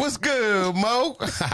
What's good, Mo?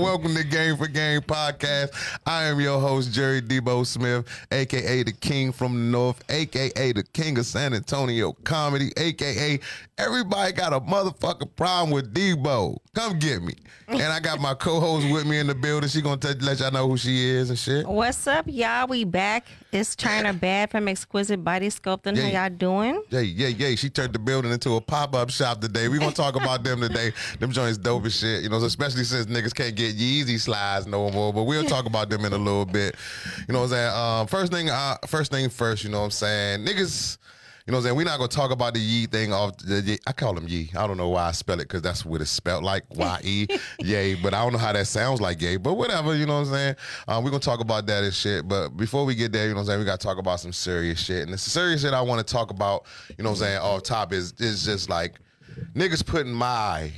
Welcome to Game for Game podcast. I am your host, Jerry Debo Smith, aka the King from the North, aka the King of San Antonio Comedy, aka everybody got a motherfucking problem with Debo. Come get me. And I got my co-host with me in the building. She gonna t- let y'all know who she is and shit. What's up, y'all? We back. It's China Bad from Exquisite Body Sculpting. Yeah. How y'all doing? Yeah, yeah, yeah. She turned the building into a pop-up shop today. we gonna talk about them today. Them joints dope as shit, you know, especially since niggas can't get Yeezy slides no more. But we'll talk about them in a little bit. You know what I'm saying? Um, first thing, uh, first thing first, you know what I'm saying? Niggas. You know what I'm saying? We're not gonna talk about the Yee thing off the I call him Yee. I don't know why I spell it because that's what it's spelled like Y-E. Yay. But I don't know how that sounds like yay. But whatever, you know what I'm saying? Um, we're gonna talk about that and shit. But before we get there, you know what I'm saying, we gotta talk about some serious shit. And the serious shit I wanna talk about, you know what I'm saying, off top is is just like niggas putting my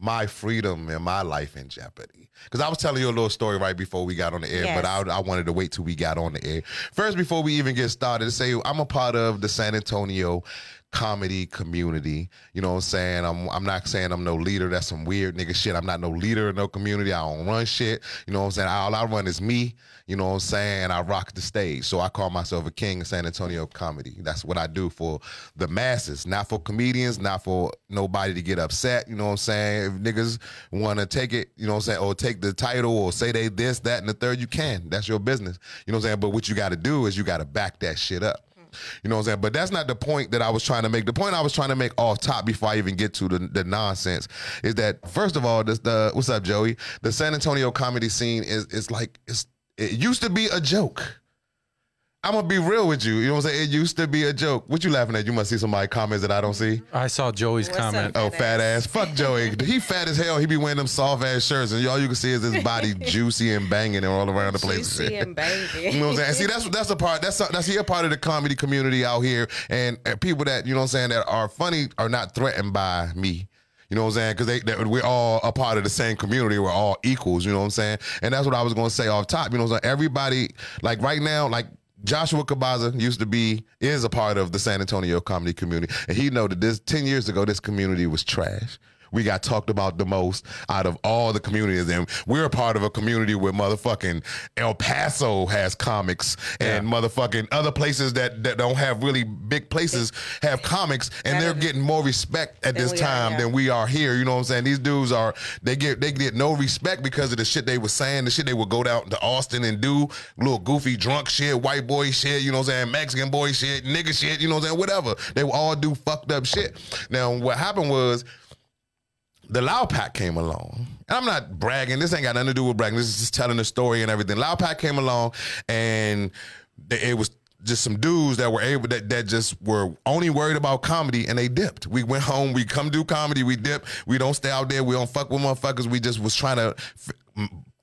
my freedom and my life in jeopardy. Because I was telling you a little story right before we got on the air, Yes. but I, I wanted to wait till we got on the air. First, before we even get started, to say I'm a part of the San Antonio comedy community. You know what I'm saying? I'm I'm not saying I'm no leader. That's some weird nigga shit. I'm not no leader in no community. I don't run shit. You know what I'm saying? All I run is me. You know what I'm saying? I rock the stage. So I call myself a king of San Antonio comedy. That's what I do for the masses, not for comedians, not for nobody to get upset. You know what I'm saying? If niggas want to take it, you know what I'm saying, or take the title or say they this, that, and the third, you can. That's your business. You know what I'm saying? But what you got to do is you got to back that shit up. You know what I'm saying? But that's not the point that I was trying to make. The point I was trying to make off top before I even get to the, the nonsense is that first of all, this the what's up, Joey? The San Antonio comedy scene is is like it's it used to be a joke. I'm gonna be real with you. You know what I'm saying? It used to be a joke. What you laughing at? You must see somebody comments that I don't see. I saw Joey's What's up? comment. Oh, fat ass. Fuck Joey. He fat as hell. He be wearing them soft ass shirts, and all you can see is his body juicy and banging and all around the place. Juicy and banging. You know what I'm saying? See, that's that's a part. That's a, that's here part of the comedy community out here, and, and people that you know what I'm saying that are funny are not threatened by me. You know what I'm saying? Because they, that we're all a part of the same community. We're all equals. You know what I'm saying? And that's what I was going to say off top. You know what I'm saying? Everybody, like right now, like Joshua Kabaza used to be, is a part of the San Antonio comedy community, and he know that this ten years ago, this community was trash. We got talked about the most out of all the communities, and we're a part of a community where motherfucking El Paso has comics, and motherfucking other places that, that don't have really big places have comics, and they're getting more respect at this we are, time yeah. than we are here. You know what I'm saying? These dudes are they get they get no respect because of the shit they were saying, the shit they would go down to Austin and do, little goofy drunk shit, white boy shit, you know what I'm saying, Mexican boy shit, nigga shit, you know what I'm saying, whatever. They would all do fucked up shit. Now what happened was the Loud Pack came along. And I'm not bragging. This ain't got nothing to do with bragging. This is just telling the story and everything. Loud Pack came along and it was just some dudes that were able that that just were only worried about comedy and they dipped. We went home, we come do comedy, we dip. We don't stay out there, we don't fuck with motherfuckers. We just was trying to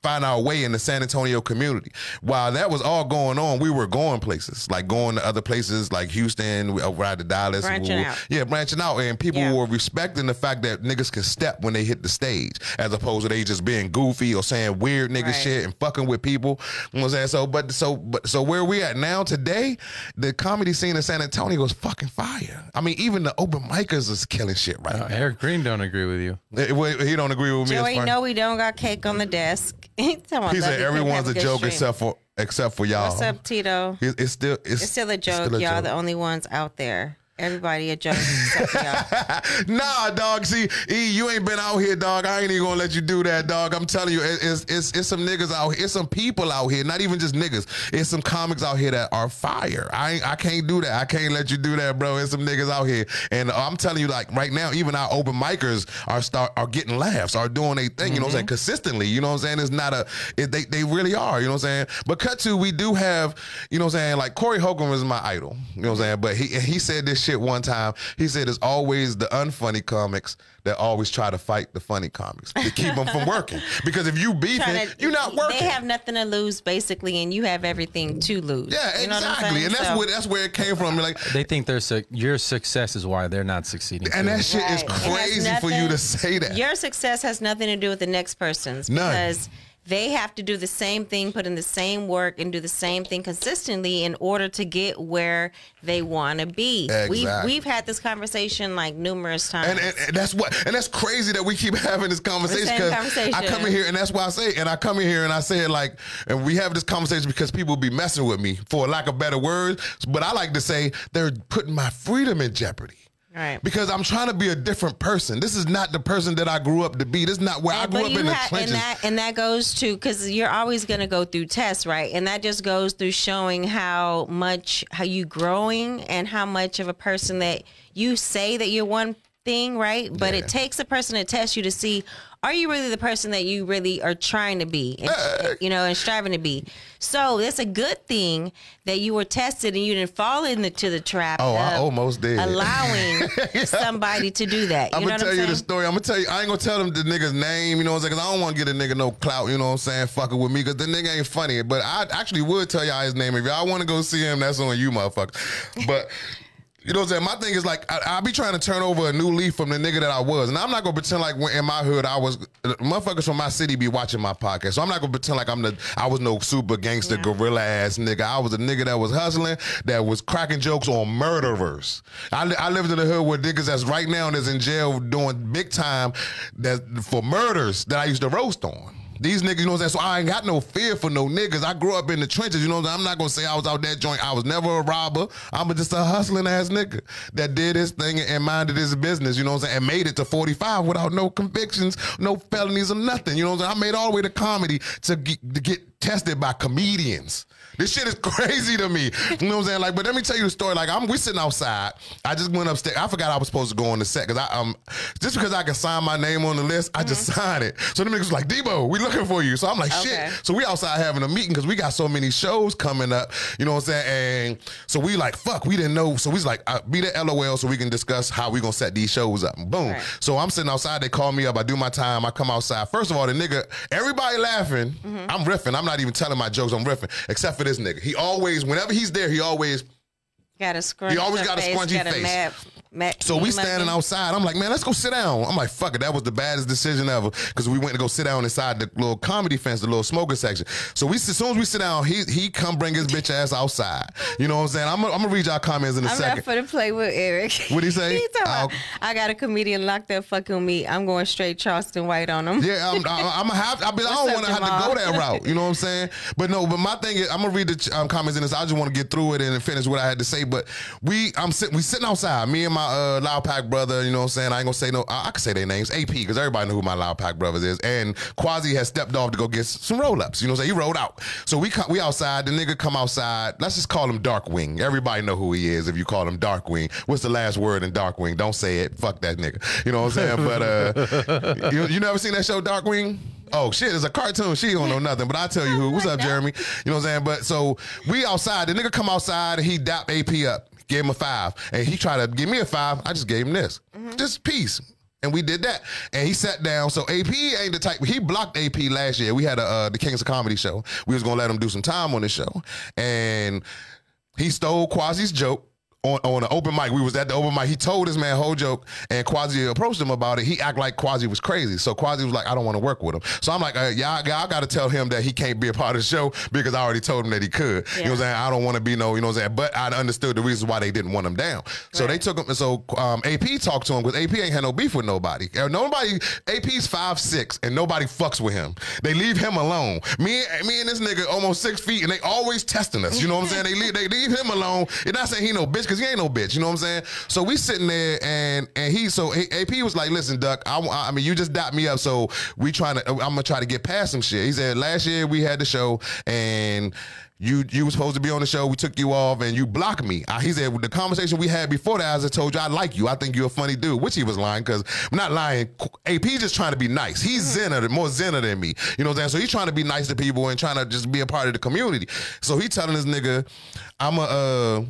find our way in the San Antonio community. While that was all going on, we were going places, like going to other places like Houston, we ride to Dallas. Branching we- out. Yeah, branching out. And people Yeah. were respecting the fact that niggas can step when they hit the stage, as opposed to they just being goofy or saying weird nigga Right. shit and fucking with people. You know what I'm saying? So, but so, but so where we at now today, the comedy scene in San Antonio is fucking fire. I mean, even the open micers is killing shit right Uh, now. Eric Green don't agree with you. Well, He don't agree with me. Joey, no, we don't got cake on the desk. He said everyone's a joke stream. except for except for y'all. What's up, Tito? It- It's still it's, It's still a joke. still a y'all joke. the only ones out there. Everybody a joke except for y'all. nah, dog. See, E, you ain't been out here, dog. I ain't even gonna let you do that, dog. I'm telling you, it- it's it's it's some niggas out here. It's some people out here, not even just niggas. It's some comics out here that are fire. I ain't, I can't do that. I can't let you do that, bro. It's some niggas out here, and I'm telling you, like right now, even our open micers are start are getting laughs, are doing their thing. You know what I'm saying? Consistently. You know what I'm saying? It's not a. It, they they really are. You know what I'm saying? But cut to, we do have. You know what I'm saying? Like Corey Holcomb is my idol. You know what I'm saying? But he he said this shit one time. He said it's always the unfunny comics that always try to fight the funny comics to keep them from working. Because if you beefing, Trying to- you're not working. They have nothing to lose, basically, and you have everything to lose. yeah, You know what I'm exactly. And that's So- where that's where it came from. Like, They think their su- your success is why they're not succeeding. and too. that shit is Right. It has crazy for you to say that. Your success has nothing to do with the next person's None. because they have to do the same thing, put in the same work, and do the same thing consistently in order to get where they want to be. We've we've had this conversation like numerous times. And, and, and that's what and that's crazy that we keep having this conversation because I come in here and that's why I say and I come in here and I say it like and we have this conversation because people be messing with me for lack of better words but I like to say they're putting my freedom in jeopardy Right. because I'm trying to be a different person this is not the person that I grew up to be this is not where I grew up in the ha- trenches and that and that goes to because you're always going to go through tests, right? And that just goes through showing how much how you growing and how much of a person that you say that you're one thing, right? But Yeah. it takes a person to test you to see are you really the person that you really are trying to be, and, you know, and striving to be. So that's a good thing that you were tested and you didn't fall into the trap. Oh, I almost did. allowing somebody to do that. You I'm gonna tell I'm you the story. I'm gonna tell you. I ain't gonna tell them the nigga's name. You know what I'm saying? Because I don't want to get a nigga no clout. You know what I'm saying? Fucking with me because the nigga ain't funny. But I actually would tell y'all his name if y'all want to go see him. That's on you, motherfucker. But. You know what I'm saying? My thing is like I, I be trying to turn over a new leaf from the nigga that I was, and I'm not gonna pretend like when in my hood I was motherfuckers from my city be watching my podcast, so I'm not gonna pretend like I'm the I was no super gangster Yeah. gorilla ass nigga. I was a nigga that was hustling, that was cracking jokes on murderers. I, li- I lived in the hood where niggas that's right now that's in jail doing big time that for murders that I used to roast on. These niggas, you know what I'm saying? So I ain't got no fear for no niggas. I grew up in the trenches, you know what I'm saying? I'm not gonna say I was out that joint. I was never a robber. I'm just a hustling ass nigga that did his thing and minded his business, you know what I'm saying? And made it to 45 without no convictions, no felonies or nothing. You know what I'm saying? I made all the way to comedy to get, to get tested by comedians. This shit is crazy to me. You know what I'm saying? Like, but let me tell you the story. Like, I'm we sitting outside. I just went upstairs. I forgot I was supposed to go on the set because I um just because I can sign my name on the list, I just signed it. So the niggas was like, Debo, we looking for you. So I'm like, Okay. shit. So we outside having a meeting because we got so many shows coming up. You know what I'm saying? And so we like, fuck, we didn't know. So we was like, uh, be the LOL so we can discuss how we gonna set these shows up. And boom. Right. So I'm sitting outside. They call me up. I do my time. I come outside. First of all, the nigga, everybody laughing. I'm riffing. I'm not even telling my jokes. I'm riffing, except for this nigga. He always, whenever he's there, he always. Got a scrunchy He always got a face, scrunchy face. So we standing outside. I'm like, man, let's go sit down. I'm like, fuck it. That was the baddest decision ever because we went to go sit down inside the little comedy fence, the little smoker section. So we, as soon as we sit down, he he come bring his bitch ass outside. You know what I'm saying? I'm gonna, I'm gonna read y'all comments in a I'm second. not for the play with Eric. What'd he say? he about, I'll- got a comedian locked up fucking me. I'm going straight Charleston White on him. Yeah, I'm, I'm, I'm gonna have. I, mean, I don't want to have to go that route. You know what I'm saying? But no. But my thing is, I'm gonna read the um, comments in this. I just want to get through it and finish what I had to say. But we, I'm sitting, we sitting outside. Me and my uh, Loud Pack brother. You know what I'm saying? I ain't gonna say no. I, I can say their names. AP because everybody know who my Loud Pack brothers is. And Quasi has stepped off to go get some roll ups. You know what I'm saying? He rolled out. So we we outside. The nigga come outside. Let's just call him Darkwing. Everybody know who he is if you call him Darkwing. What's the last word in Darkwing? Don't say it. Fuck that nigga. You know what I'm saying? But uh, you, you never seen that show Darkwing? Oh shit, it's a cartoon. She don't know nothing, but I tell you who. What's up, Jeremy? You know what I'm saying? But so we outside. The nigga come outside and he dap AP up, gave him a five, and he tried to give me a five. I just gave him this, just peace. And we did that, and he sat down. So AP ain't the type. He blocked AP last year. We had a uh, the Kings of Comedy show. We was gonna let him do some time on the show, and he stole Quasi's joke on, on an open mic. We was at the open mic. He told this man whole joke, and Quasi approached him about it. He act like Quasi was crazy. So Quasi was like, I don't want to work with him. So I'm like, uh, y'all, y'all got to tell him that he can't be a part of the show because I already told him that he could. You know what I'm saying? I don't want to be no, you know what I'm saying? But I understood the reasons why they didn't want him down. So they took him. So um, AP talked to him because AP ain't had no beef with nobody. Uh, Nobody. AP's five six, and nobody fucks with him. They leave him alone. Me, me and this nigga almost six feet, and they always testing us. You know what I'm saying? They leave, they leave him alone. And not saying he no bitch because he ain't no bitch. You know what I'm saying? So we sitting there, and and he so he- AP was like, listen, Duck. I, I mean, you just dot me up, so we trying to. I'm gonna try to get past some shit. He said last year we had the show, and. You you was supposed to be on the show. We took you off, and you blocked me. Uh, he said the conversation we had before that, as I told you, I like you. I think you're a funny dude, which he was lying because I'm not lying. AP just trying to be nice. He's zenner, more zenner than me. You know what I'm saying? So he's trying to be nice to people and trying to just be a part of the community. So he telling this nigga, I'm a. Uh,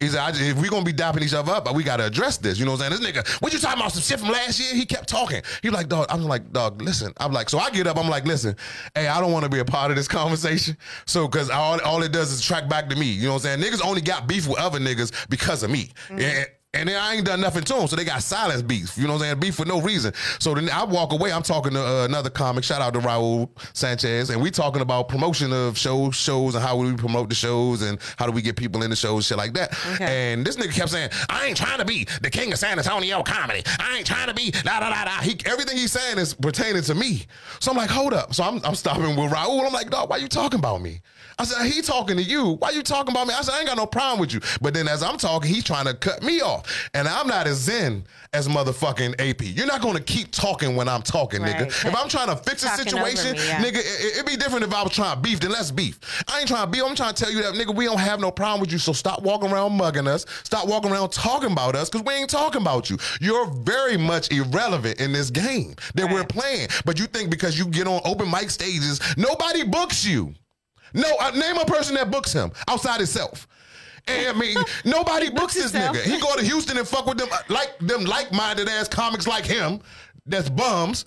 he said, I if we gonna be dapping each other up, we gotta address this. You know what I'm saying? This nigga, what you talking about? Some shit from last year? He kept talking. He like, dog, I'm like, dog, listen. I'm like, so I get up, I'm like, listen, hey, I don't wanna be a part of this conversation. So, cause all, all it does is track back to me. You know what I'm saying? Niggas only got beef with other niggas because of me. Mm-hmm. And And then I ain't done nothing to them, so they got silence beef. You know what I'm saying? Beef for no reason. So then I walk away. I'm talking to uh, another comic. Shout out to Raul Sanchez, and we talking about promotion of shows, shows, and how we promote the shows, and how do we get people in the shows, shit like that. Okay. And this nigga kept saying, "I ain't trying to be the king of San Antonio comedy. I ain't trying to be da da da da." He, everything he's saying is pertaining to me. So I'm like, hold up. So I'm, I'm stopping with Raul. I'm like, dog, why you talking about me? I said, he talking to you. Why you talking about me? I said, I ain't got no problem with you. But then as I'm talking, he's trying to cut me off. And I'm not as zen as motherfucking AP. You're not going to keep talking when I'm talking, Right. nigga. If I'm trying to fix a Talking over situation, me, yeah. nigga, it, it'd be different if I was trying to beef, then let's beef. I ain't trying to beef. I'm trying to tell you that, nigga, we don't have no problem with you. So stop walking around mugging us. Stop walking around talking about us because we ain't talking about you. You're very much irrelevant in this game that we're playing. But you think because you get on open mic stages, nobody books you. No, uh, name a person that books him outside himself. And I mean, nobody books this himself. nigga. He go to Houston and fuck with them uh, like them like-minded ass comics like him. That's bums.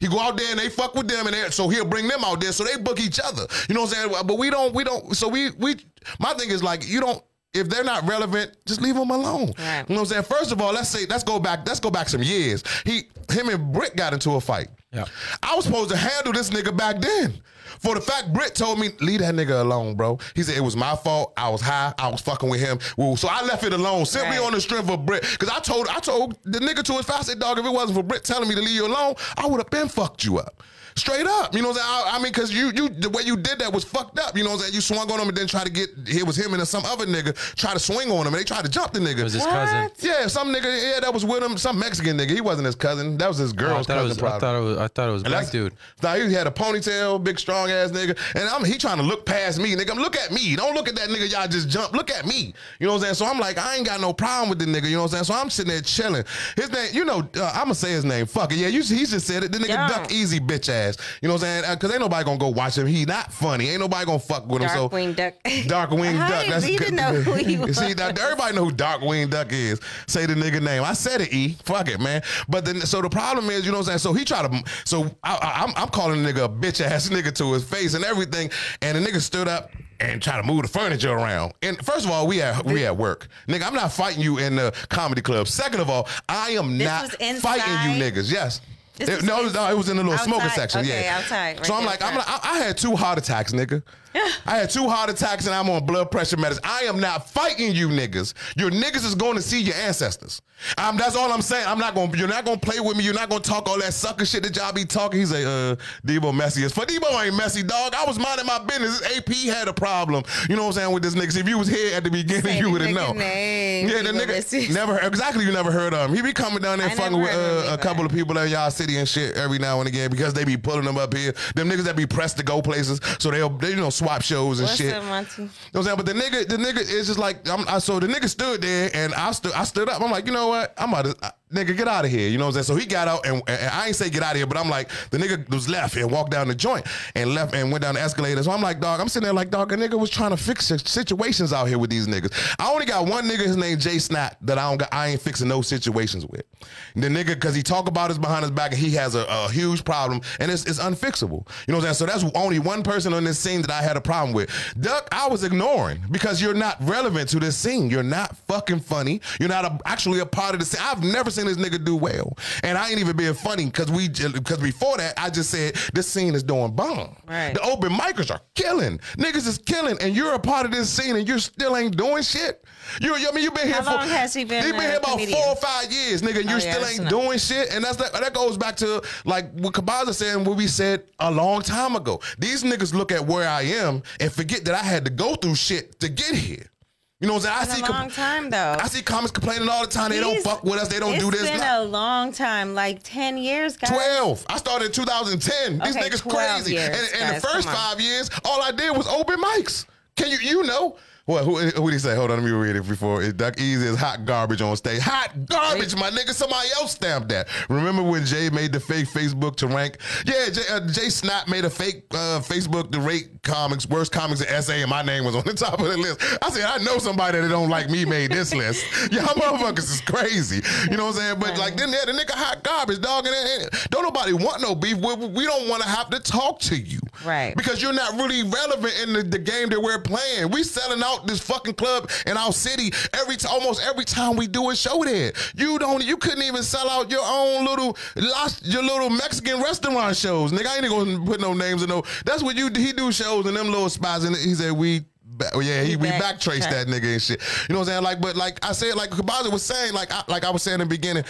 He go out there and they fuck with them, and so he'll bring them out there, so they book each other. You know what I'm saying? But we don't, we don't. So we, we. My thing is like, you don't. If they're not relevant, just leave them alone. Right. You know what I'm saying? First of all, let's say let's go back. Let's go back some years. He, him, and Britt got into a fight. Yeah. I was supposed to handle this nigga back then. For the fact Britt told me, leave that nigga alone, bro. He said it was my fault. I was high. I was fucking with him. Well, so I left it alone simply Right. on the strength of Britt. Cause I told I told the nigga to his face, I said, dog, if it wasn't for Britt telling me to leave you alone, I would have been fucked you up. Straight up. You know what I'm saying? I, I mean, cause you you the way you did that was fucked up. You know what I'm saying? You swung on him and then try to get it was him and some other nigga try to swing on him and they tried to jump the nigga. It was his cousin. Yeah, some nigga, yeah, that was with him, some Mexican nigga. He wasn't his cousin. That was his I girl's thought, it cousin. was, I thought it was. I thought it was And black that's- dude. Now he had a ponytail, big strong ass nigga, and I'm he trying to look past me, nigga. I'm, Look at me. Don't look at that nigga. Y'all just jump. Look at me. You know what I'm saying? So I'm like, I ain't got no problem with the nigga. You know what I'm saying? So I'm sitting there chilling. His name, you know, uh, I'm gonna say his name. Fuck it. Yeah, you, he just said it. The nigga Don't. duck easy bitch ass. You know what I'm saying? Uh, because ain't nobody gonna go watch him. He not funny. Ain't nobody gonna fuck with him. so Darkwing Duck. Darkwing Duck. That's good. didn't know who he was? See, now, everybody know who Darkwing Duck is. Say the nigga name. I said it, E. Fuck it, man. But then, so the problem is, you know what I'm saying? So he tried to, so I, I, I'm, I'm calling the nigga a bitch ass nigga to his face and everything. And the nigga stood up and tried to move the furniture around. And first of all, we at we at work, nigga. I'm not fighting you in the comedy club. Second of all, I am This not fighting you niggas. Yes. It- no, it was, no, it was in the little smoker outside? section. Okay, yeah, outside, right so I'm like, I'm like, I, I had two heart attacks, nigga. I had two heart attacks and I'm on blood pressure medicine. I am not fighting you niggas. Your niggas is going to see your ancestors. Um, that's all I'm saying. I'm not going. to You're not going to play with me. You're not going to talk all that sucker shit that y'all be talking. He's like, uh, Debo messy as fuck. Debo ain't messy, dog. I was minding my business. AP had a problem. You know what I'm saying with this nigga. See, If you was here at the beginning, you would have known. name, Yeah, the nigga Messy. never exactly. You never heard of him. He be coming down there I fucking with heard uh, a couple of people in y'all city and shit every now and again because they be pulling them up here. Them niggas that be pressed to go places, so they'll they, you know swap shows and What's shit. up, Monty? You know what I'm saying? But the nigga, the nigga is just like, I'm, I, so the nigga stood there and I stood, I stood up. I'm like, you know what? I'm about to, uh, nigga, get out of here. You know what I'm saying? So he got out and, and I ain't say get out of here, but I'm like, the nigga was left and walked down the joint and left and went down the escalator. So I'm like, dog, I'm sitting there like, dog, a nigga was trying to fix si- situations out here with these niggas. I only got one nigga, his name Jay Snap, that I don't got, I ain't fixing no situations with. The nigga, cause he talk about us behind his back and he has a, a huge problem and it's, it's unfixable. You know what I'm saying? So that's only one person on this scene that I had a problem with. Duck, I was ignoring because you're not relevant to this scene. You're not fucking funny. You're not a, actually a part of the scene. I've never seen this nigga do well. And I ain't even being funny because we because before that I just said this scene is doing bomb. Right. The open micers are killing. Niggas is killing, and you're a part of this scene, and you still ain't doing shit. You, I mean, you been here How for long has he been He been here about comedian? four or five years, nigga. And you Oh, still that's ain't enough. doing shit, and that's that. That goes back to like what Kabaza said and what we said a long time ago. These niggas look at where I am and forget that I had to go through shit to get here. You know what I'm saying? I see a com- time though. I see comments complaining all the time. They don't fuck with us. They don't do this. It's been a long time, like ten years, guys. 12. I started in 2010. These niggas crazy. years, and and guys, the first five years, all I did was open mics. Can you you know? What who who did he say? Hold on, let me read it before. It, Duck Easy is hot garbage on stage. Hot garbage, my nigga. Somebody else stamped that. Remember when Jay made the fake Facebook to rank? Yeah, Jay, uh, Jay Snap made a fake uh, Facebook to rate comics, worst comics in SA, and my name was on the top of the list. I said, I know somebody that don't like me made this list. Y'all motherfuckers is crazy. You know what I'm saying? But like then there, the nigga hot garbage, dog. And, and don't nobody want no beef. We, we don't want to have to talk to you. Right. Because you're not really relevant in the, the game that we're playing. We selling out this fucking club in our city every t- almost every time we do a show there. You don't. You couldn't even sell out your own little lost your little Mexican restaurant shows, nigga. I ain't gonna put no names in no. That's what you he do shows in them little spots, and he said we. Yeah, he, we back- backtrace that nigga and shit. You know what I'm saying? Like, but like I said, like Kabaza was saying, like I, like I was saying in the beginning,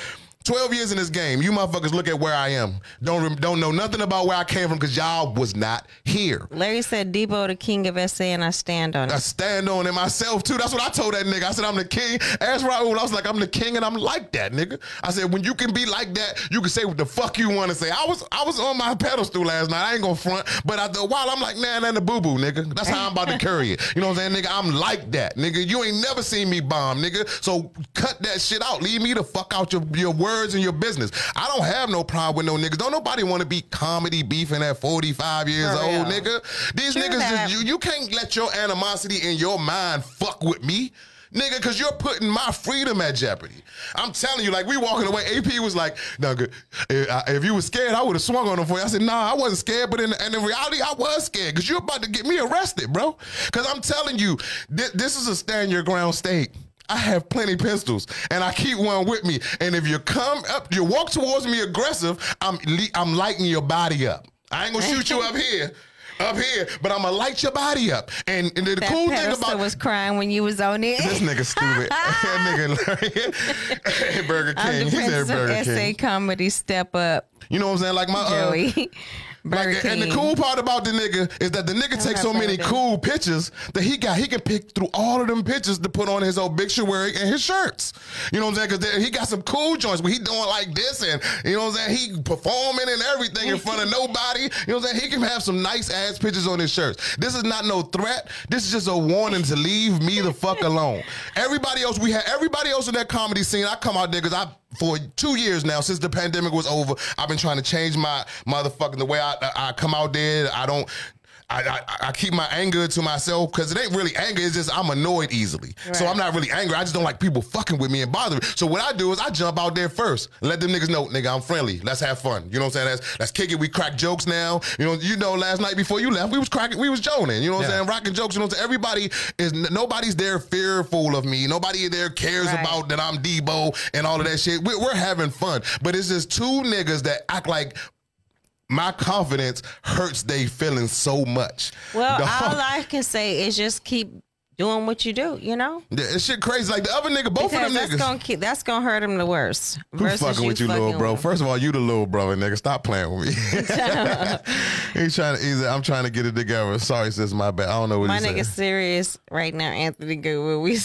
12 years in this game, you motherfuckers look at where I am. Don't rem- don't know nothing about where I came from because y'all was not here. Larry said Debo the king of SA and I stand on it. I stand on it myself too. That's what I told that nigga. I said I'm the king. Ask Raul. I was like I'm the king and I'm like that nigga. I said when you can be like that, you can say what the fuck you want to say. I was I was on my pedestal last night. I ain't gonna front, but after a while I'm like nah, nah, the boo boo nigga. That's how I'm about to carry it. You know what I'm saying, nigga? I'm like that, nigga. You ain't never seen me bomb, nigga. So cut that shit out. Leave me the fuck out your your words and your business. I don't have no problem with no niggas. Don't nobody want to be comedy beefing at 45 years For old, real. nigga. These True niggas that. you, you can't let your animosity in your mind fuck with me. Nigga, because you're putting my freedom at jeopardy. I'm telling you, like, we walking away. AP was like, "Nigga. If, if you was scared, I would have swung on him for you. I said, nah, I wasn't scared, but in, and in reality, I was scared because you're about to get me arrested, bro. Because I'm telling you, thi- this is a stand your ground state. I have plenty pistols, and I keep one with me. And if you come up, you walk towards me aggressive, I'm le- I'm lighting your body up. I ain't gonna shoot you up here, up here, but I'm gonna light your body up. And, and the That cool thing about was crying when you was on it. this nigga stupid. that nigga Burger I'm King. the He said Burger of SA King. comedy. Step up, You know what I'm saying? Like my uh, Joey. Burger like, and the cool part about the nigga is that the nigga takes so many cool pictures that he got. He can pick through all of them pictures to put on his obituary and his shirts. You know what I'm saying? Because he got some cool joints where he doing like this and you know what I'm saying. He performing and everything in front of nobody. You know what I'm saying? He can have some nice ass pictures on his shirts. This is not no threat. This is just a warning to leave me the fuck alone. Everybody else we had everybody else in that comedy scene. I come out there because I for two years now since the pandemic was over. I've been trying to change my motherfucking the way I I come out there. I don't. I, I, I keep my anger to myself because it ain't really anger. It's just I'm annoyed easily. So I'm not really angry. I just don't like people fucking with me and bother me. So what I do is I jump out there first let them niggas know, nigga, I'm friendly. Let's have fun. You know what I'm saying? Let's, let's kick it. We crack jokes now. You know, you know, last night before you left, we was cracking, we was joning. You know what I'm saying? Rocking jokes. You know what I'm saying? Everybody is nobody's there fearful of me. Nobody there cares Right. about that I'm Debo and all of that shit. We're, we're having fun, but it's just two niggas that act like my confidence hurts they feelings so much. Well, Dog. all I can say is just keep doing what you do. You know, Yeah, it's shit crazy. Like the other nigga, both because of them that's niggas. gonna keep that's gonna hurt him the worst. Who fucking with you, fucking little bro? with. First of all, you the little brother, nigga. Stop playing with me. he's trying to. He's, I'm trying to get it together. Sorry, sis, my bad. I don't know what My nigga said. serious right now, Anthony Goodwood. We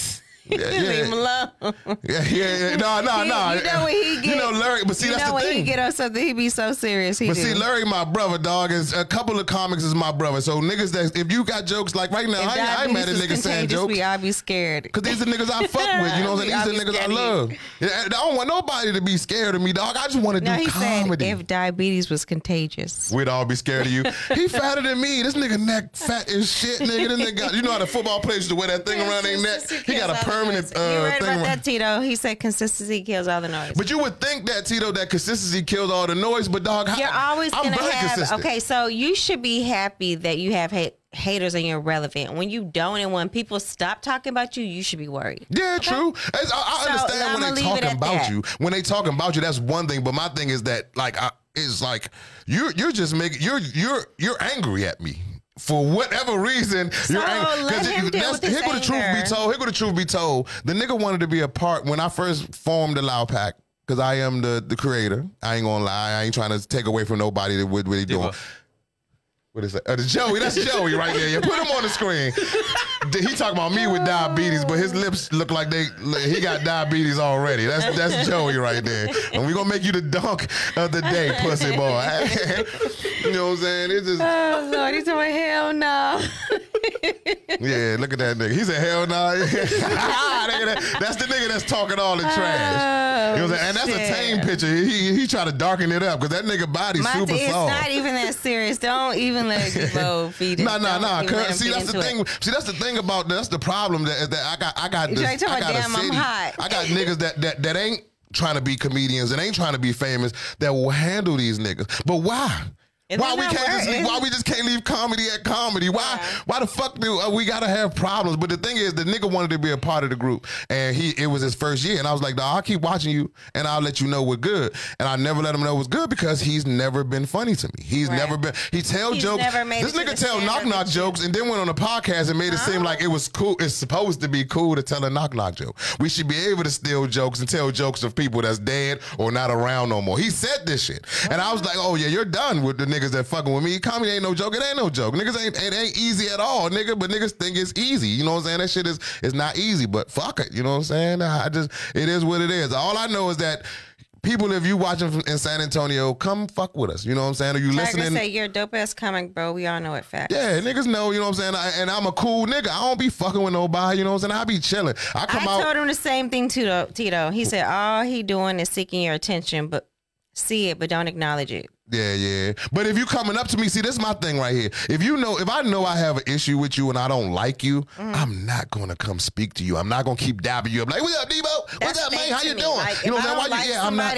yeah. leave him alone. Yeah, yeah, yeah. No, no, He- no. You know when he get, You know, Larry. But see, you that's know the when thing. he get on something, he be so serious. He But do. see, Larry, my brother, dog, is a couple of comics is my brother. So niggas that if you got jokes like right now, If I, I ain't mad at niggas saying jokes. We all be scared. Cause these are niggas I fuck with, you know what I'm saying? These are niggas I love. I don't want nobody to be scared of me, dog. I just want to No, do he comedy. said if diabetes was contagious. We'd all be scared of you. He fatter than me. This nigga neck fat as shit, nigga. This nigga got, you know how the football players to wear that thing around their neck? He got a permanent you uh, right thing about that, Tito? He said consistency kills all the noise. But you would think that Tito, that consistency killed all the noise. But dog, You're always I'm gonna have. consistent. Okay, so you should be happy that you have hate, haters and you're relevant. When you don't, and when people stop talking about you, you should be worried. Yeah, true. It's- I, I So, understand when they talking about that. you. When they talking about you, that's one thing. But my thing is that, like, I, it's like you're you're just making you're you're you're angry at me. For whatever reason, you're angry. let 'Cause him it- deal that's- with his here go the truth be told. Here go the truth be told. The nigga wanted to be a part when I first formed the Loud Pack. Cause I am the the creator. I ain't gonna lie. I ain't trying to take away from nobody that what, what they doing. what? What is that? Uh, the Joey, that's Joey right there. Yeah, put him on the screen. He talking about me with diabetes, but his lips look like they he got diabetes already. That's that's Joey right there. And we gonna make you the dunk of the day, pussy boy. you know what I'm saying? It's just Oh Lord, he's talking hell no. yeah. Look at that nigga. He said hell no. Ah, that- that's the nigga that's talking all the trash. You know what I'm saying? And that's a oh, tame picture. He he tried to darken it up because that nigga body super it's soft. not even that serious. Don't even let feed it. No, no, Don't no. even let him See, that's the it. thing. See, that's the thing about that's the problem that, that I got. I got this. trying to tell I got a damn I'm city. hot. I got niggas that that that ain't trying to be comedians and ain't trying to be famous that will handle these niggas. But why? And why we can't just leave, why we just can't leave comedy at comedy? Why why the fuck do uh, we gotta have problems? But the thing is, the nigga wanted to be a part of the group, and he it was his first year, and I was like, I'll keep watching you, and I'll let you know we're good. And I never let him know it was good because he's never been funny to me. He's Right. never been. He tell He's jokes. this nigga tell knock knock jokes, and then went on a podcast and made it seem like it was cool. It's supposed to be cool to tell a knock knock joke. We should be able to steal jokes and tell jokes of people that's dead or not around no more. He said this shit, and I was like, oh yeah, you're done with the niggas that fucking with me. Comedy ain't no joke. It ain't no joke. Niggas ain't it ain't easy at all, nigga. But niggas think it's easy. You know what I'm saying? That shit is is not easy. But fuck it. You know what I'm saying? I just it is what it is. All I know is that. People, if you watching from in San Antonio, come fuck with us. You know what I'm saying? Are you Tiger listening? say you're a dope ass comic, bro. We all know it fact. Yeah, niggas know, you know what I'm saying? I, and I'm a cool nigga. I don't be fucking with nobody, you know what I'm saying? I be chilling. I come I out. told him the same thing Tito. Tito. He said all he doing is seeking your attention, but see it, but don't acknowledge it. Yeah, yeah. But if you coming up to me, see, this is my thing right here. If you know, if I know I have an issue with you and I don't like you, Mm-hmm. I'm not gonna come speak to you. I'm not gonna keep dabbing you up like, "What's up, Debo? What's That's up, man? How you me. doing?" Like, you know what? Why like you? Yeah, I'm not.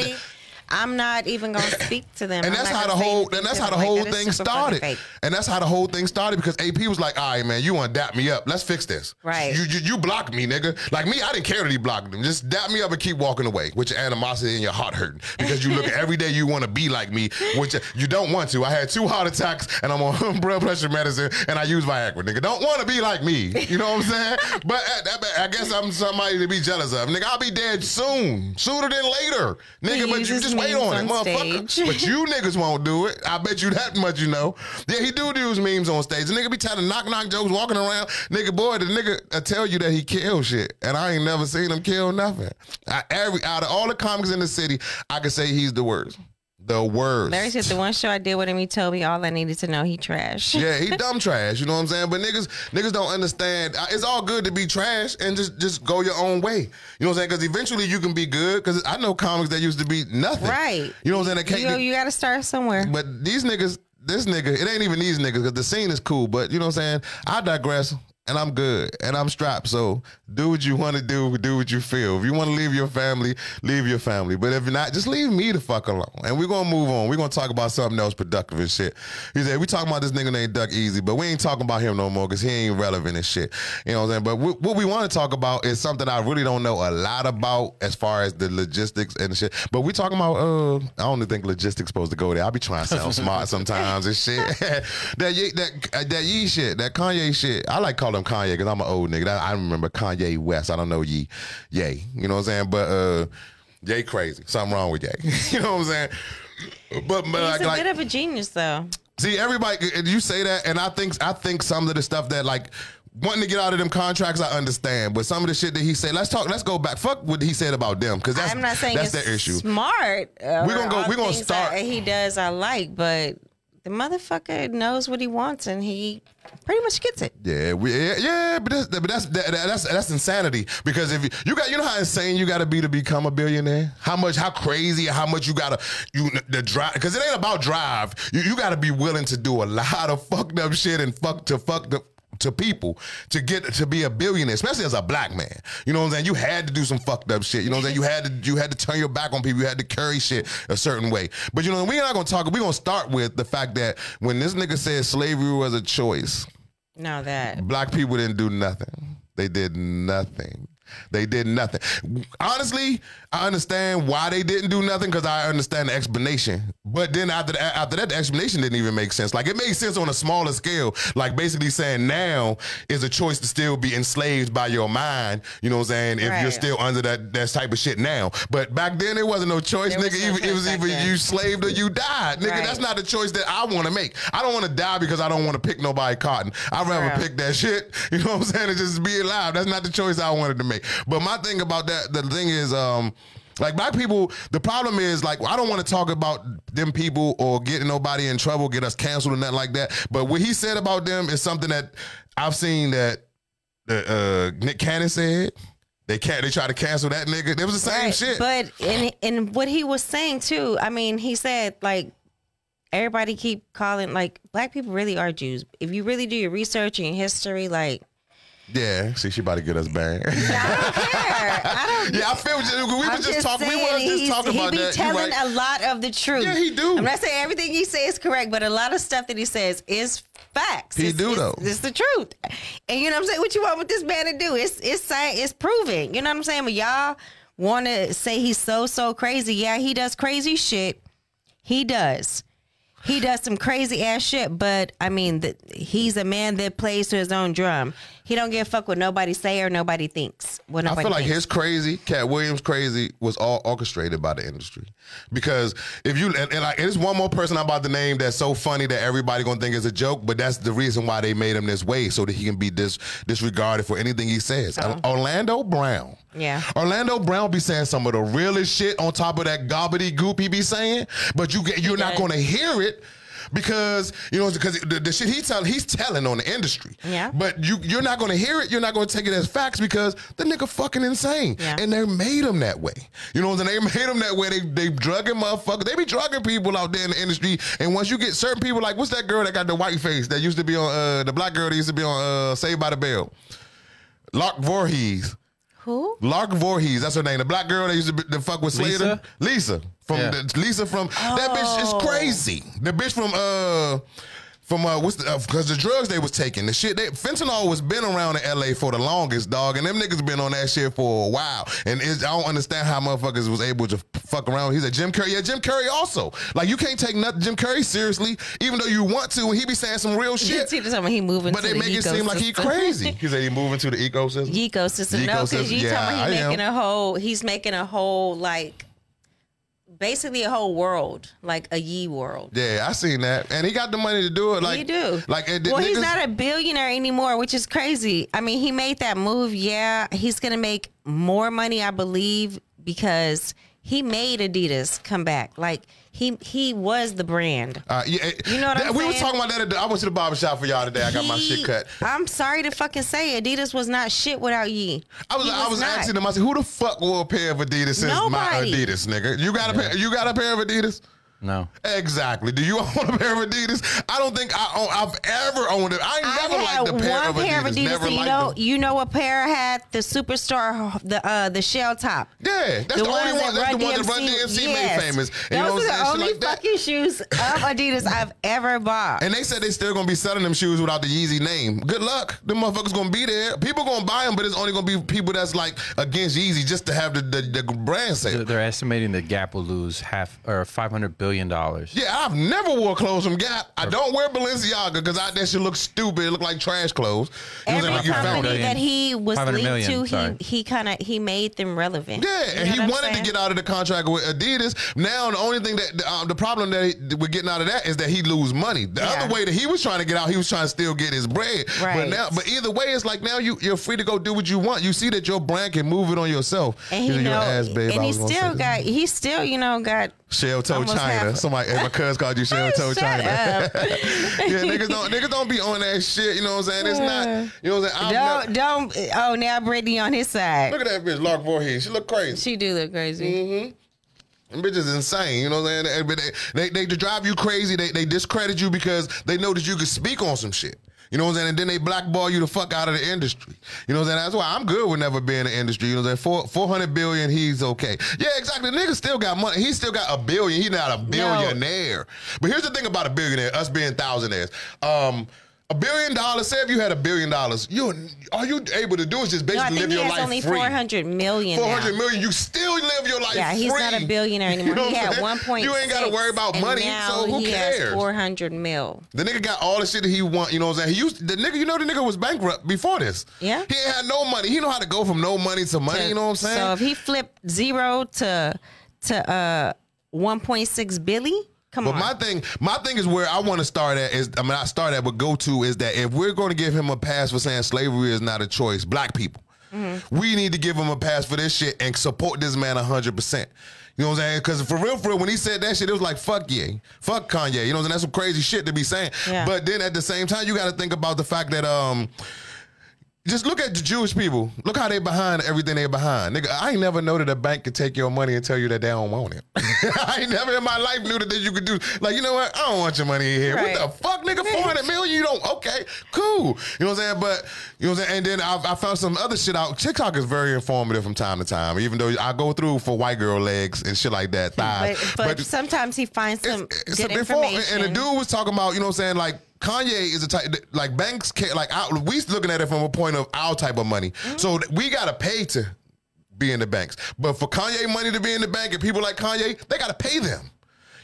I'm not even gonna speak to them. And I'm that's how the whole and that's how the whole thing started. And that's how the whole thing started because AP was like, all right, man, you want to dap me up. Let's fix this. Right. You, you you blocked me, nigga. Like me, I didn't care that he blocked him. Just dap me up and keep walking away with your animosity and your heart hurting. Because you look every day you want to be like me, which you don't want to. I had two heart attacks and I'm on blood pressure medicine and I use Viagra, nigga. Don't want to be like me. You know what I'm saying? But uh, that- I guess I'm somebody to be jealous of. Nigga, I'll be dead soon. Sooner than later. Nigga, but you just wait memes on it, on motherfucker. stage. But you niggas won't do it. I bet you that much you know. Yeah, he do use memes on stage. The nigga be telling knock knock jokes walking around. Nigga, boy, the nigga uh, tell you that he kill shit. And I ain't never seen him kill nothing. I, every Out of all the comics in the city, I can say he's the worst. The worst. Larry said the one show I did with him, he told me all I needed to know. He trash. Yeah, he dumb trash. You know what I'm saying? But niggas, niggas don't understand. It's all good to be trash and just just go your own way. You know what I'm saying? Because eventually you can be good. Because I know comics that used to be nothing. Right. You know what I'm saying? They can't. You, know, you got to start somewhere. But these niggas, this nigga, it ain't even these niggas because the scene is cool. But you know what I'm saying? I digress. And I'm good. And I'm strapped. So do what you want to do. Do what you feel. If you want to leave your family, leave your family. But if not, just leave me the fuck alone. And we're gonna move on. We're gonna talk about something else productive and shit. He said, we talking about this nigga named Duck Easy, but we ain't talking about him no more because he ain't relevant and shit. You know what I'm saying? But what, we want to talk about is something I really don't know a lot about as far as the logistics and shit. But we talking about uh I don't think logistics supposed to go there. I be trying to sound smart sometimes and shit. that Ye, that uh, that Yee shit, that Kanye shit. I like calling him Kanye because I'm an old nigga. That, I remember Kanye West. I don't know Yee. Yay. You know what I'm saying? But uh Ye crazy. Something wrong with Ye. you know what I'm saying? But, but He's like, a like bit of a genius, though. See, everybody, you say that, and I think I think some of the stuff that like wanting to get out of them contracts, I understand. But some of the shit that he said, let's talk, let's go back. Fuck what he said about them, because that's I'm not saying that's the issue. smart. We're gonna go- We're gonna start- that he does, I like, but the motherfucker knows what he wants, and he pretty much gets it. Yeah, we, yeah, yeah, but that's but that's that, that's that's insanity. Because if you, you got, you know how insane you got to be to become a billionaire. How much, how crazy, how much you gotta you the drive. Because it ain't about drive. You, you got to be willing to do a lot of fucked up shit and fuck to fuck the. To people to get to be a billionaire, especially as a black man, you know what I'm saying. You had to do some fucked up shit. You know what I'm saying. You had to you had to turn your back on people. You had to carry shit a certain way. But you know we're not gonna talk. We're gonna start with the fact that when this nigga said slavery was a choice, now that. Black people didn't do nothing. They did nothing. They did nothing. Honestly, I understand why they didn't do nothing because I understand the explanation. But then after that, after that, the explanation didn't even make sense. Like it made sense on a smaller scale. Like basically saying now is a choice to still be enslaved by your mind. You know what I'm saying? If you're still under that that type of shit now. But back then it wasn't no choice, There was nigga. no Either- it was either then. you slaved or you died, nigga. Right. That's not a choice that I want to make. I don't want to die because I don't want to pick nobody cotton. I'd rather pick that shit. You know what I'm saying? And just be alive. That's not the choice I wanted to make. But my thing about that, the thing is, um, like black people, the problem is like I don't want to talk about them people or getting nobody in trouble, get us canceled or nothing like that. But what he said about them is something that I've seen that uh, Nick Cannon said. They can't. They try to cancel that nigga. It was the same Right. shit. But in in what he was saying too, I mean, he said like everybody keep calling like black people really are Jews. If you really do your research and your history, like Yeah, see, she about to get us banned. I don't care. I don't. yeah, I feel we I'm was just talking. We was just talking he about be that. Telling right. a lot of the truth. Yeah, he do. I'm not saying everything he says is correct, but a lot of stuff that he says is facts. He it's, do, it's, though. It's the truth. And you know what I'm saying? What you want with this man to do? It's it's saying it's proving. You know what I'm saying? But y'all want to say he's so so crazy. Yeah, he does crazy shit. He does. He does some crazy ass shit, but I mean, the, he's a man that plays to his own drum. He don't give a fuck what nobody say or nobody thinks. What I feel like thinks. his crazy, Katt Williams crazy, was all orchestrated by the industry. Because if you and, and like, there's one more person I'm about to name that's so funny that everybody gonna think is a joke, but that's the reason why they made him this way, so that he can be dis, disregarded for anything he says. Oh. Orlando Brown. Yeah. Orlando Brown be saying some of the realest shit on top of that gobbledygook he be saying, but you get you're not gonna hear it. Because you know, because the, the shit he tell he's telling on the industry. Yeah. But you you're not gonna hear it. You're not gonna take it as facts because the nigga fucking insane. Yeah. And they made him that way. You know what I'm saying? They made him that way. They they drugging motherfuckers. They be drugging people out there in the industry. And once you get certain people, like what's that girl that got the white face that used to be on uh the black girl that used to be on uh Saved by the Bell? Lark Voorhees. Who? Lark Voorhees, that's her name. The black girl that used to, be, to fuck with Slater. Lisa? Lisa. From Yeah. the, Lisa from that bitch is Oh. crazy. The bitch from uh from uh what's the because the drugs they was taking the shit they fentanyl was been around in LA for the longest dog and them niggas been on that shit for a while and it's, I don't understand how motherfuckers was able to fuck around. He's a Jim Carrey, yeah Jim Carrey also like you can't take nothing Jim Carrey seriously even though you want to and he be saying some real shit. See, something he moving But to they the make it seem like he crazy. He said he moving to the ecosystem. ecosystem. No, because Ecosystem, you yeah, talking about he I am. making a whole. He's making a whole like, basically a whole world, like a ye world. Yeah, I seen that, and he got the money to do it. Like he do. Like, well, he's not a billionaire anymore, which is crazy. I mean, he made that move. Yeah, he's gonna make more money, I believe, because he made Adidas come back. Like he he was the brand. Uh, yeah, You know what that- I'm we was saying? talking about that. At the, I went to the barber shop for y'all today. I got my shit cut. I'm sorry to fucking say, Adidas was not shit without Ye. I was, He I was not. asking them. I said, "Who the fuck wore a pair of Adidas since my Nobody. Adidas, nigga? You got a pair? You got a pair of Adidas? No. Exactly. Do you own a pair of Adidas? I don't think I own, I've ever owned it. I ain't I never had liked a pair one of pair Adidas. of Adidas. Never and you liked know, them. you know what pair I had? The Superstar, the uh, the shell top. Yeah, that's the, only ones one. That's the one that Run DMC made yes. famous. Those you know are the I'm saying? Shit only like that. fucking shoes of Adidas I've ever bought. And they said they still gonna be selling them shoes without the Yeezy name. Good luck. Them motherfuckers gonna be there. People gonna buy them, but it's only gonna be people that's like against Yeezy just to have the the, the brand They're sale. they're estimating that Gap will lose half or five hundred billion dollars. Yeah, I've never wore clothes from Gap. I don't wear Balenciaga because that shit looks stupid. It look like trash clothes. You Every I'm? Like you company it. that he was 500 linked million, to, sorry. he he kind of he made them relevant. Yeah, You and he what I'm wanted to get out of the contract with Adidas. Now the only thing that um, the problem that he, we're getting out of that is that he lose money. The Yeah. other way that he was trying to get out, he was trying to still get his bread. Right. But now, but either way, it's like now you you're free to go do what you want. You see that your brand can move it on yourself. And He's he your know, ass, babe. and I he still got, he still, you know, got. Shell toe almost China. Somebody, hey, my cuz called you shell toe China. yeah, niggas don't niggas don't be on that shit. You know what I'm saying? It's not. You know what I'm saying? I'm Don't, not- don't. Oh, now Brittany on his side. look at that bitch, Lark Voorhees. She look crazy. She do look crazy. Mm-hmm. Them bitches insane, you know what I'm saying? But They, they, they drive you crazy. They, they discredit you because they know that you can speak on some shit. You know what I'm saying? And then they blackball you the fuck out of the industry. You know what I'm saying? That's why I'm good with never being in the industry. You know what I'm saying? Four, 400 billion, he's okay. Yeah, exactly. The nigga still got money. He still got a billion. He's not a billionaire. But here's the thing about a billionaire, us being thousandaires. Um, a billion dollars, say if you had a billion dollars, you all you able to do is just No, I basically think live he your has life only free. four hundred million. Four hundred million, you still live your life Yeah, he's not a free. billionaire You anymore. know he had one point. You ain't got to worry about money, now so who he cares? Four hundred mil. The nigga got all the shit that he want. You know what I'm saying? He used the nigga. You know the nigga was bankrupt before this. Yeah. he ain't had no money. He know how to go from no money to money. you know what I'm saying? So if he flipped zero to to uh one point six billion, come But on. my thing, my thing is where I want to start at is I mean I start at but go to is that if we're going to give him a pass for saying slavery is not a choice, black people, Mm-hmm. we need to give him a pass for this shit and support this man hundred percent. You know what I'm saying? Because for real, for real, when he said that shit, it was like fuck yeah, fuck Kanye. You know what I'm saying? That's some crazy shit to be saying. Yeah. But then at the same time, you got to think about the fact that um just look at the Jewish people. Look how they behind everything they behind. Nigga, I ain't never know that a bank could take your money and tell you that they don't want it. I ain't never in my life knew that you could do. Like, you know what? I don't want your money in here. Right. What the fuck, nigga? 400 million? You don't? Okay, cool. You know what I'm saying? But, you know what I'm saying? And then I, I found some other shit out. TikTok is very informative from time to time, even though I go through for white girl legs and shit like that, thighs. But, but, sometimes he finds some it's good a before- information. And the dude was talking about, you know what I'm saying, like Kanye is a type like banks can't like our, we looking at it from a point of our type of money. Mm-hmm. So we gotta pay to be in the banks. But for Kanye money to be in the bank and people like Kanye, they gotta pay them.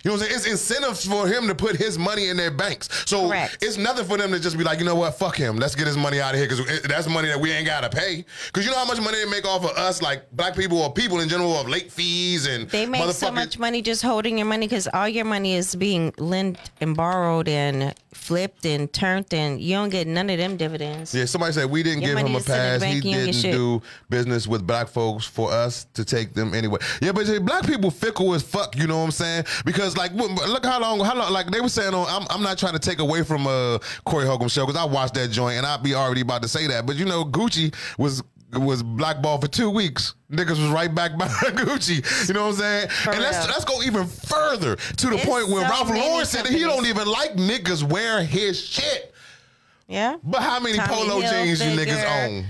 You know what I'm saying? It's incentives for him to put his money in their banks. So Correct. it's nothing for them to just be like, you know what, fuck him. Let's get his money out of here because that's money that we ain't gotta pay. Because you know how much money they make off of us, like black people or people in general, of late fees and They make so much money just holding your money because all your money is being lent and borrowed and flipped and turned, and you don't get none of them dividends. Yeah, somebody said we didn't Your give him a is sitting in the pass. He bank, you don't get didn't do business with black folks for us to take them anyway. Yeah, but black people fickle as fuck. You know what I'm saying? Because like, look how long, how long? Like they were saying on. I'm, I'm not trying to take away from uh Corey Holcomb show because I watched that joint and I'd be already about to say that. But you know, Gucci was. Was blackballed for two weeks. Niggas was right back by Gucci. You know what I'm saying? and let's let's go even further to the It's point where so Ralph Lauren said that he don't even like niggas wearing his shit. Yeah. But how many Tommy polo jeans you niggas own?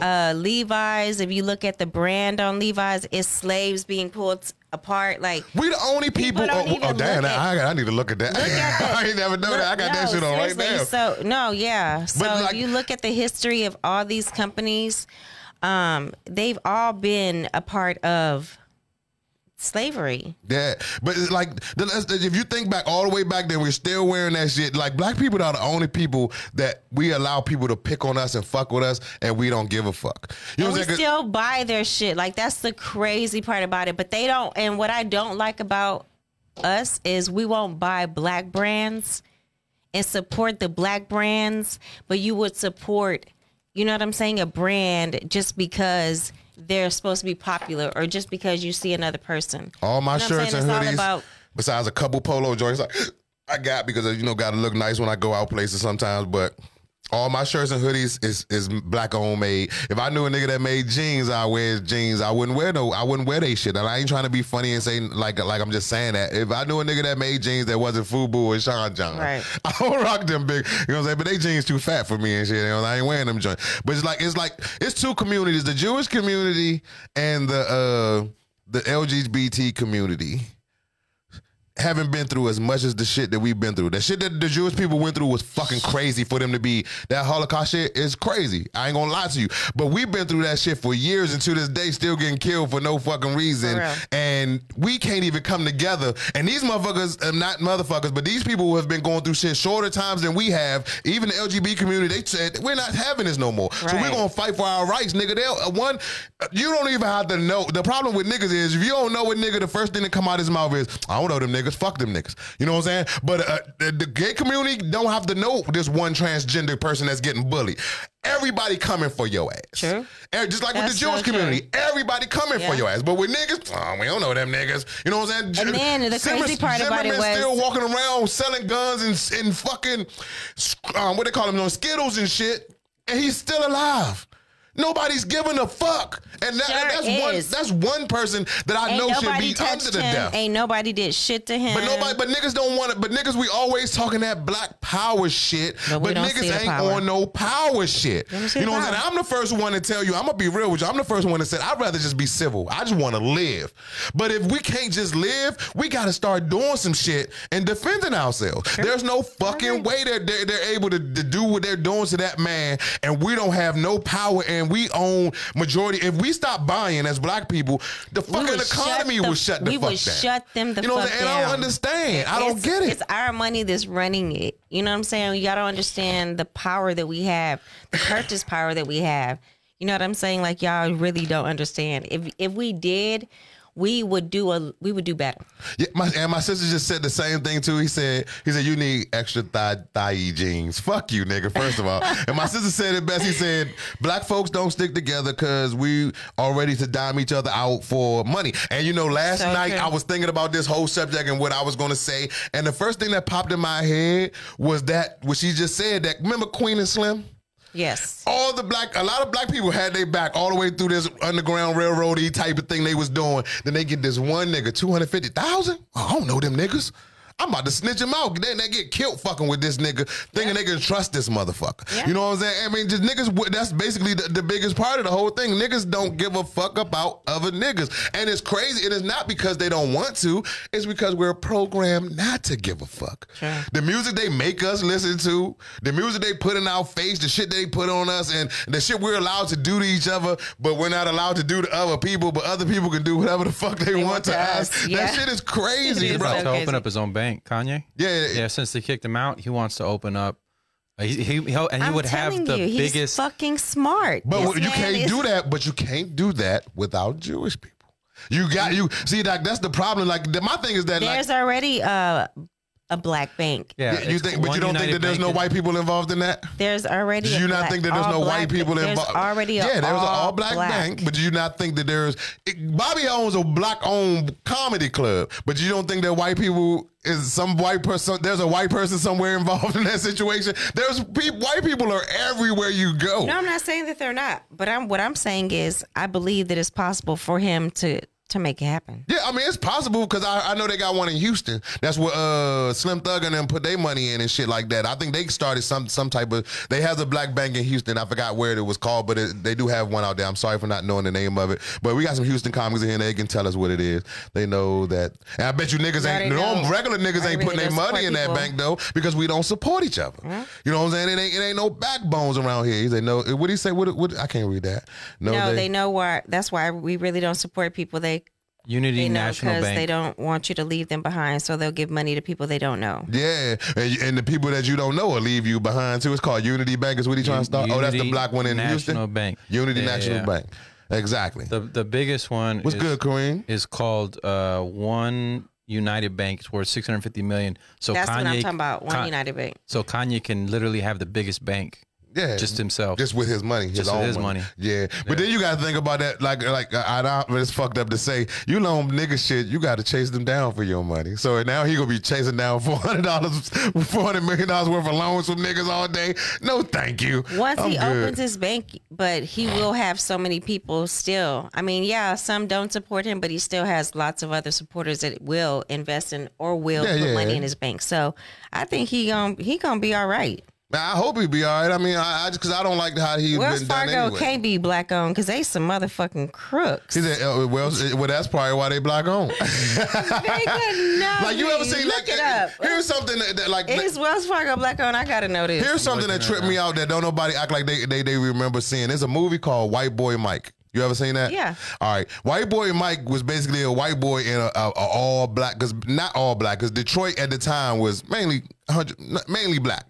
Uh, Levi's. If you look at the brand on Levi's, it's slaves being pulled apart. Like We the only people. People oh, oh, damn! at- I, I need to look at that. Look at the- I ain't never know Look, that. I got that shit on right now. So no, yeah. So like- if you look at the history of all these companies, um, they've all been a part of slavery. yeah, but like the- if you think back all the way back, then we're still wearing that shit. Like black people are the only people that we allow people to pick on us and fuck with us, and we don't give a fuck. You know And we what I'm saying? 'Cause- still buy their shit. Like that's the crazy part about it. But they don't. And what I don't like about us is we won't buy black brands and support the black brands, but you would support, you know what I'm saying, a brand just because they're supposed to be popular or just because you see another person. all my You know shirts and hoodies, about- besides a couple polo joints, like I got because you know got to look nice when I go out places sometimes, but. All my shirts and hoodies is is black owned made. If I knew a nigga that made jeans, I wear jeans. I wouldn't wear no. I wouldn't wear they shit. And I ain't trying to be funny and say like like I'm just saying that. If I knew a nigga that made jeans that wasn't Fubu or Sean John, Right. I don't rock them big. You know what I'm saying? But they jeans too fat for me and shit. You know, I ain't wearing them joints. But it's like it's like it's two communities: the Jewish community and the uh the LGBT community haven't been through as much as the shit that we've been through. The shit that the Jewish people went through was fucking crazy for them to be that Holocaust shit is crazy. I ain't gonna lie to you. But we've been through that shit for years and to this day still getting killed for no fucking reason. And we can't even come together. And these motherfuckers, uh, not motherfuckers, but these people who have been going through shit shorter times than we have, even the LGBT community, they said we're not having this no more. So we're gonna fight for our rights, nigga. They'll uh, one, you don't even have to know. The problem with niggas is if you don't know what nigga, the first thing that come out of his mouth is, I don't know them niggas. Fuck them niggas. You know what I'm saying? But uh, the, the gay community don't have to know this one transgender person that's getting bullied. Everybody coming for your ass. True. Eh, Just like with the Jewish so community, everybody coming for your ass. But with niggas, oh, we don't know them niggas. You know what I'm saying? And then the crazy part about it Zimmerman was- still walking around selling guns and, and fucking um, what they call them, those Skittles and shit, and he's still alive. Nobody's giving a fuck, and that, Sure that's one that's one person that I Ain't know should be under the death. Ain't nobody did shit to him. But nobody, but niggas don't want it. But niggas, we always talking that black power shit. But But, niggas ain't power. on no power shit. You know what I'm saying? I'm the first one to tell you. I'm gonna be real with you. I'm the first one to say I'd rather just be civil. I just want to live. But if we can't just live, we got to start doing some shit and defending ourselves. There's no fucking way that they're, they're able to, to do what they're doing to that man, and we don't have no power, and we own majority. If we stop buying as black people, the fucking economy will shut the we fuck would down. shut them the you know fuck saying? And I don't understand. I don't It's- get it. It's our money that's running it. You know what I'm saying? You got to understand the power that we have, the purchase power that we have. You know what I'm saying? Like y'all really don't understand. If if we did, we would do a we would do better. Yeah, my, and my sister just said the same thing too. He said, he said, you need extra thigh thigh jeans. Fuck you, nigga. First of all, and my sister said it best. He said, black folks don't stick together because we are ready to dime each other out for money. And you know, last So night true. I was thinking about this whole subject and what I was going to say, and the first thing that popped in my head was that what she just said. That remember Queen and Slim. Yes. All the black, a lot of black people had their back all the way through this underground railroady type of thing they was doing. Then they get this one nigga, 250,000? I don't know them niggas. I'm about to snitch him out. Then they get killed fucking with this nigga, thinking they can trust this motherfucker. Yeah. You know what I'm saying? I mean, just niggas, that's basically the, the biggest part of the whole thing. Niggas don't give a fuck about other niggas. And it's crazy. It is not because they don't want to, it's because we're programmed not to give a fuck. Sure. The music they make us listen to, the music they put in our face, the shit they put on us, and the shit we're allowed to do to each other, but we're not allowed to do to other people, but other people can do whatever the fuck they, want, to us. Yeah. That shit is crazy, It is bro. so to open up his own bank, Kanye. Yeah, yeah, Yeah, since they kicked him out, he wants to open up. uh, He, he, he'll, and he I'm would have the you, he's biggest. fucking smart. But This you can't is- do that. But you can't do that without Jewish people. You got you see that that's the problem. Like the, my thing is that like There's already a a black bank. yeah, you it's think, but you don't think that there's no white people involved in that. There's already. Do a you not black- think that there's no white black- people There's involved? already a yeah, there was an all all black, bank, but do you not think that there's it, Bobby owns a black owned comedy club, but you don't think that white people is some white person? There's a white person somewhere involved in that situation. There's people, white people are everywhere you go. No, I'm not saying that they're not. But I'm what I'm saying is I believe that it's possible for him to to make it happen. Yeah, I mean it's possible because I, I know they got one in Houston. That's where uh, Slim Thug and them put their money in and shit like that. I think they started some some type of. They have a black bank in Houston. I forgot where it was called, but it, they do have one out there. I'm sorry for not knowing the name of it, but we got some Houston comics in here. and They can tell us what it is. They know that, and I bet you niggas ain't. No know. regular niggas I ain't really putting their money support in that bank though because we don't support each other. You know what I'm saying? It ain't it ain't no backbones around here. He said no. What he say? What, what I can't read that. No, No, they, know why. That's why we really don't support people. They Unity they know National because Bank. they don't want you to leave them behind, so they'll give money to people they don't know. Yeah, and, and the people that you don't know will leave you behind too. It's called Unity Bank. Is what he trying to start? oh, that's the Unity black one in National Houston. Bank. Unity Yeah, National yeah. Bank. Exactly. The the biggest one. What's is, good, Kareem? Is called uh, One United Bank. It's worth 650 million. So That's Kanye, what I'm talking about. One Con- United Bank. So Kanye can literally have the biggest bank Yeah, just himself. Just with his money, his Just with own his money. Yeah, but then you got to think about that. Like, like I, I, it's fucked up to say you loan nigga shit. You got to chase them down for your money. So now he gonna be chasing down four hundred dollars, four hundred million dollars worth of loans from niggas all day. No, thank you. Once I'm he good. opens his bank, but he will have so many people still. I mean, yeah, some don't support him, but he still has lots of other supporters that will invest in or will Yeah, put yeah. money in his bank. So I think he um he gonna be all right. Man, I hope he be all right. I mean, I, I just because I don't like how he's Wells been done Fargo anyway. can't be black owned because they some motherfucking crooks. He said, uh, well, well, that's probably why they black on. They could not like you ever seen? Look like, it up. Here's something that, that like. Is Wells Fargo black owned? I gotta know this. Here's something that tripped me out that don't nobody act like they they they remember seeing. There's a movie called White Boy Mike. You ever seen that? Yeah. All right. White Boy Mike was basically a white boy in a, a, a all black, because not all black, because Detroit at the time was mainly mainly black.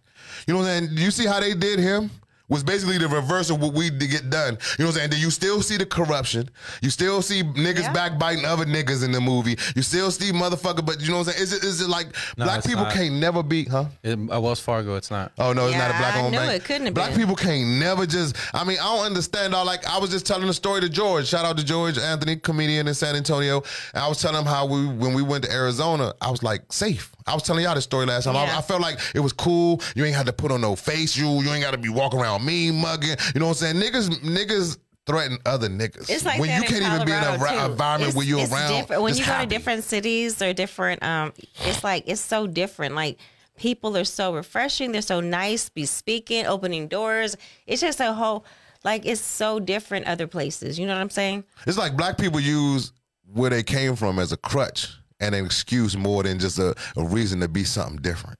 You know what I'm saying? Do you see how they did him? Was basically the reverse of what we did get done. You know what I'm saying? Do you still see the corruption? You still see niggas Yeah. backbiting other niggas in the movie. You still see motherfucker, but you know what I'm saying? Is it is it like No, black people not. can't never be, huh? It, uh, Wells Fargo, it's not. Oh no, it's not a black I owned knew bank. it couldn't have black been. people can't never just. I mean, I don't understand. All like I was just telling the story to George. Shout out to George Anthony, comedian in San Antonio. And I was telling him how we when we went to Arizona, I was like safe. I was telling y'all this story last time. I, I felt like it was cool. You ain't had to put on no face. You you ain't got to be walking around mean mugging. You know what I'm saying? Niggas niggas threaten other niggas. It's like when you can't even be in a ra- environment It's- where you're it's around. different. When you go to different cities or different, um, it's like it's so different. Like people are so refreshing. They're so nice. Be speaking, opening doors. It's just a whole like it's so different other places. You know what I'm saying? It's like black people use where they came from as a crutch and an excuse more than just a, a reason to be something different.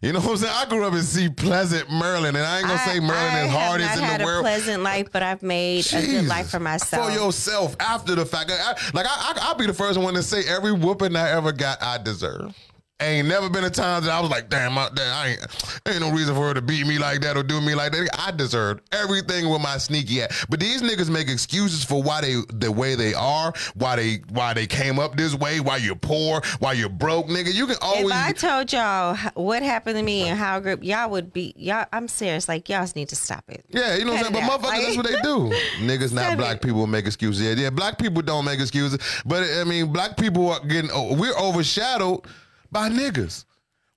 You know what I'm saying? I grew up in Seat Pleasant, Maryland, and I ain't gonna say Maryland I is hardest in had the a world. pleasant life, but I've made a good life for myself. For yourself after the fact. I, like, I, I, I'll be the first one to say every whooping I ever got, I deserve. Ain't never been a time that I was like, damn, I, damn, I ain't, ain't no reason for her to beat me like that or do me like that. I deserved everything with my sneaky ass. But these niggas make excuses for why they the way they are, why they why they came up this way, why you're poor, why you're broke, nigga. You can always if I told y'all what happened to me and how grew y'all would be y'all. I'm serious. Like y'all need to stop it. Yeah, you know what I'm saying? But motherfuckers, that's what they do. Niggas, not black it. people, make excuses. Yeah, yeah, black people don't make excuses. But I mean, black people are getting, uh, we're overshadowed by niggas.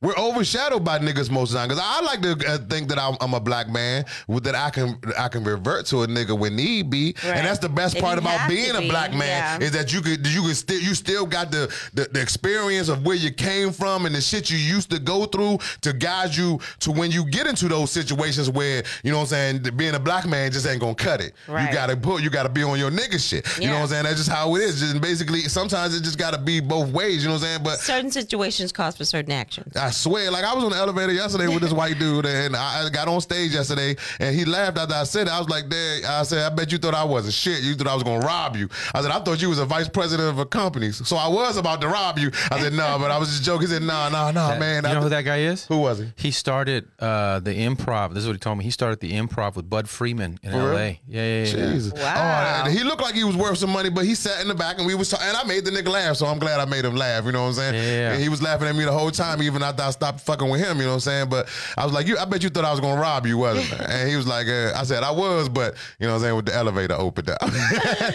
We're overshadowed by niggas most of the time. Because I like to uh, think that I'm, I'm a black man with that I can I can revert to a nigga when need be, Right. and that's the best If part about being a black man yeah. is that you could you could still you still got the, the the experience of where you came from and the shit you used to go through to guide you to when you get into those situations where you know what I'm saying being a black man just ain't gonna cut it. Right. You gotta put you gotta be on your nigga shit. You know what I'm saying? That's just how it is. Just basically sometimes it just gotta be both ways. You know what I'm saying? But Certain situations cause for certain actions. I swear, like I was on the elevator yesterday with this white dude, and I, I got on stage yesterday, and he laughed after I said it. I was like, "Dad," I said, "I bet you thought I wasn't shit. You thought I was gonna rob you." I said, "I thought you was a vice president of a company, so I was about to rob you." I said, "No, but I was just joking." He said, "No, no, no, man." you I- know who that guy is? who was he? He started uh, the improv. This is what he told me. He started the improv with Budd Friedman in real? L.A. Yeah, yeah, yeah. Jesus. Wow. Oh, he looked like he was worth some money, but he sat in the back and we was talking, and I made the nigga laugh, so I'm glad I made him laugh. You know what I'm saying? Yeah. And he was laughing at me the whole time, even after I stopped fucking with him. You know what I'm saying? But I was like, you, I bet you thought I was gonna rob you, wasn't it? And he was like, uh, I said I was, but you know what I'm saying? With the elevator opened up.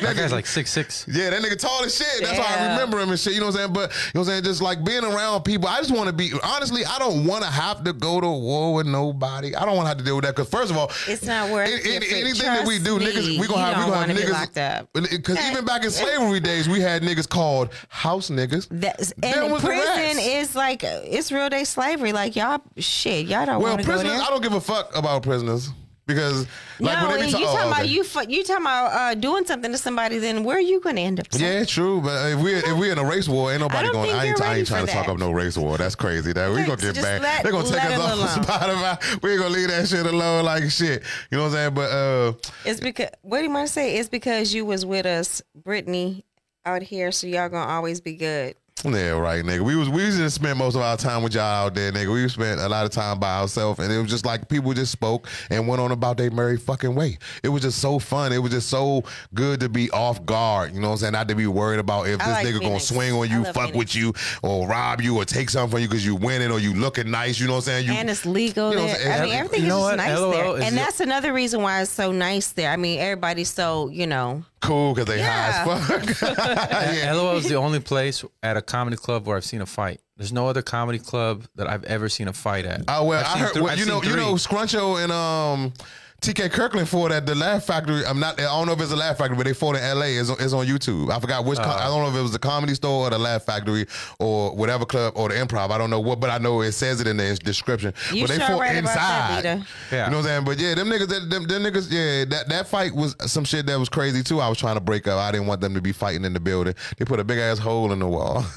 That guy's like six six. Yeah, that nigga tall as shit. That's why I remember him and shit. You know what I'm saying? But you know what I'm saying? Just like being around people, I just want to be. Honestly, I don't want to have to go to war with nobody. I don't want to have to deal with that because first of all, It's not worth it. it- anything that we do, trust niggas, we gonna you have we gonna have niggas locked up. Because even back in slavery days, we had niggas called house niggas. That's, Them and was prison rats. is like it's real day slavery. Like y'all, shit, y'all don't Well, want to go prisoners. I don't give a fuck about prisoners because like no, when they be you ta- oh, talking about okay. you? fu- You talking about uh, doing something to somebody? Then where are you going to end up? son? Yeah, true. But if we if we in a race war, ain't nobody don't going. I ain't, I ain't trying to talk up no race war. That's crazy. That we gonna get back. let- They're gonna take us off. Spotify. We ain't gonna leave that shit alone like shit. You know what I'm saying? But uh, It's because what do you want to say? It's because you was with us, Brittany, out here, so y'all gonna always be good. Yeah, right, nigga. We was we used to spend most of our time with y'all out there, nigga. We spent a lot of time by ourselves, and it was just like people just spoke and went on about their merry fucking way. It was just so fun. It was just so good to be off guard. You know what I'm saying? Not to be worried about if I this like nigga gonna swing on you, fuck Phoenix. with you, or rob you, or take something from you because you winning or you looking nice. You know what I'm saying? You and it's legal you know there. I'm mean, everything You is just nice LOL there, is and the- that's another reason why it's so nice there. I mean, everybody's so you know. Cool because they Yeah. high as fuck. yeah. LOL is the only place at a comedy club where I've seen a fight. There's no other comedy club that I've ever seen a fight at. Oh well, I've I seen heard thr- well, you know seen you know. Scruncho and um TK Kirkland fought at the Laugh Factory. I'm not. I don't know if it's a Laugh Factory, but they fought in L.A. It's on, it's on YouTube. I forgot which. Uh. com- I don't know if it was the Comedy Store or the Laugh Factory or whatever club or the Improv. I don't know what, but I know it says it in the description. You but they sure fought right about that, inside. Lita. Yeah. You know what I'm saying? But yeah, them niggas, them, them, them niggas, yeah, that, that fight was some shit that was crazy too. I was trying to break up. I didn't want them to be fighting in the building. They put a big ass hole in the wall.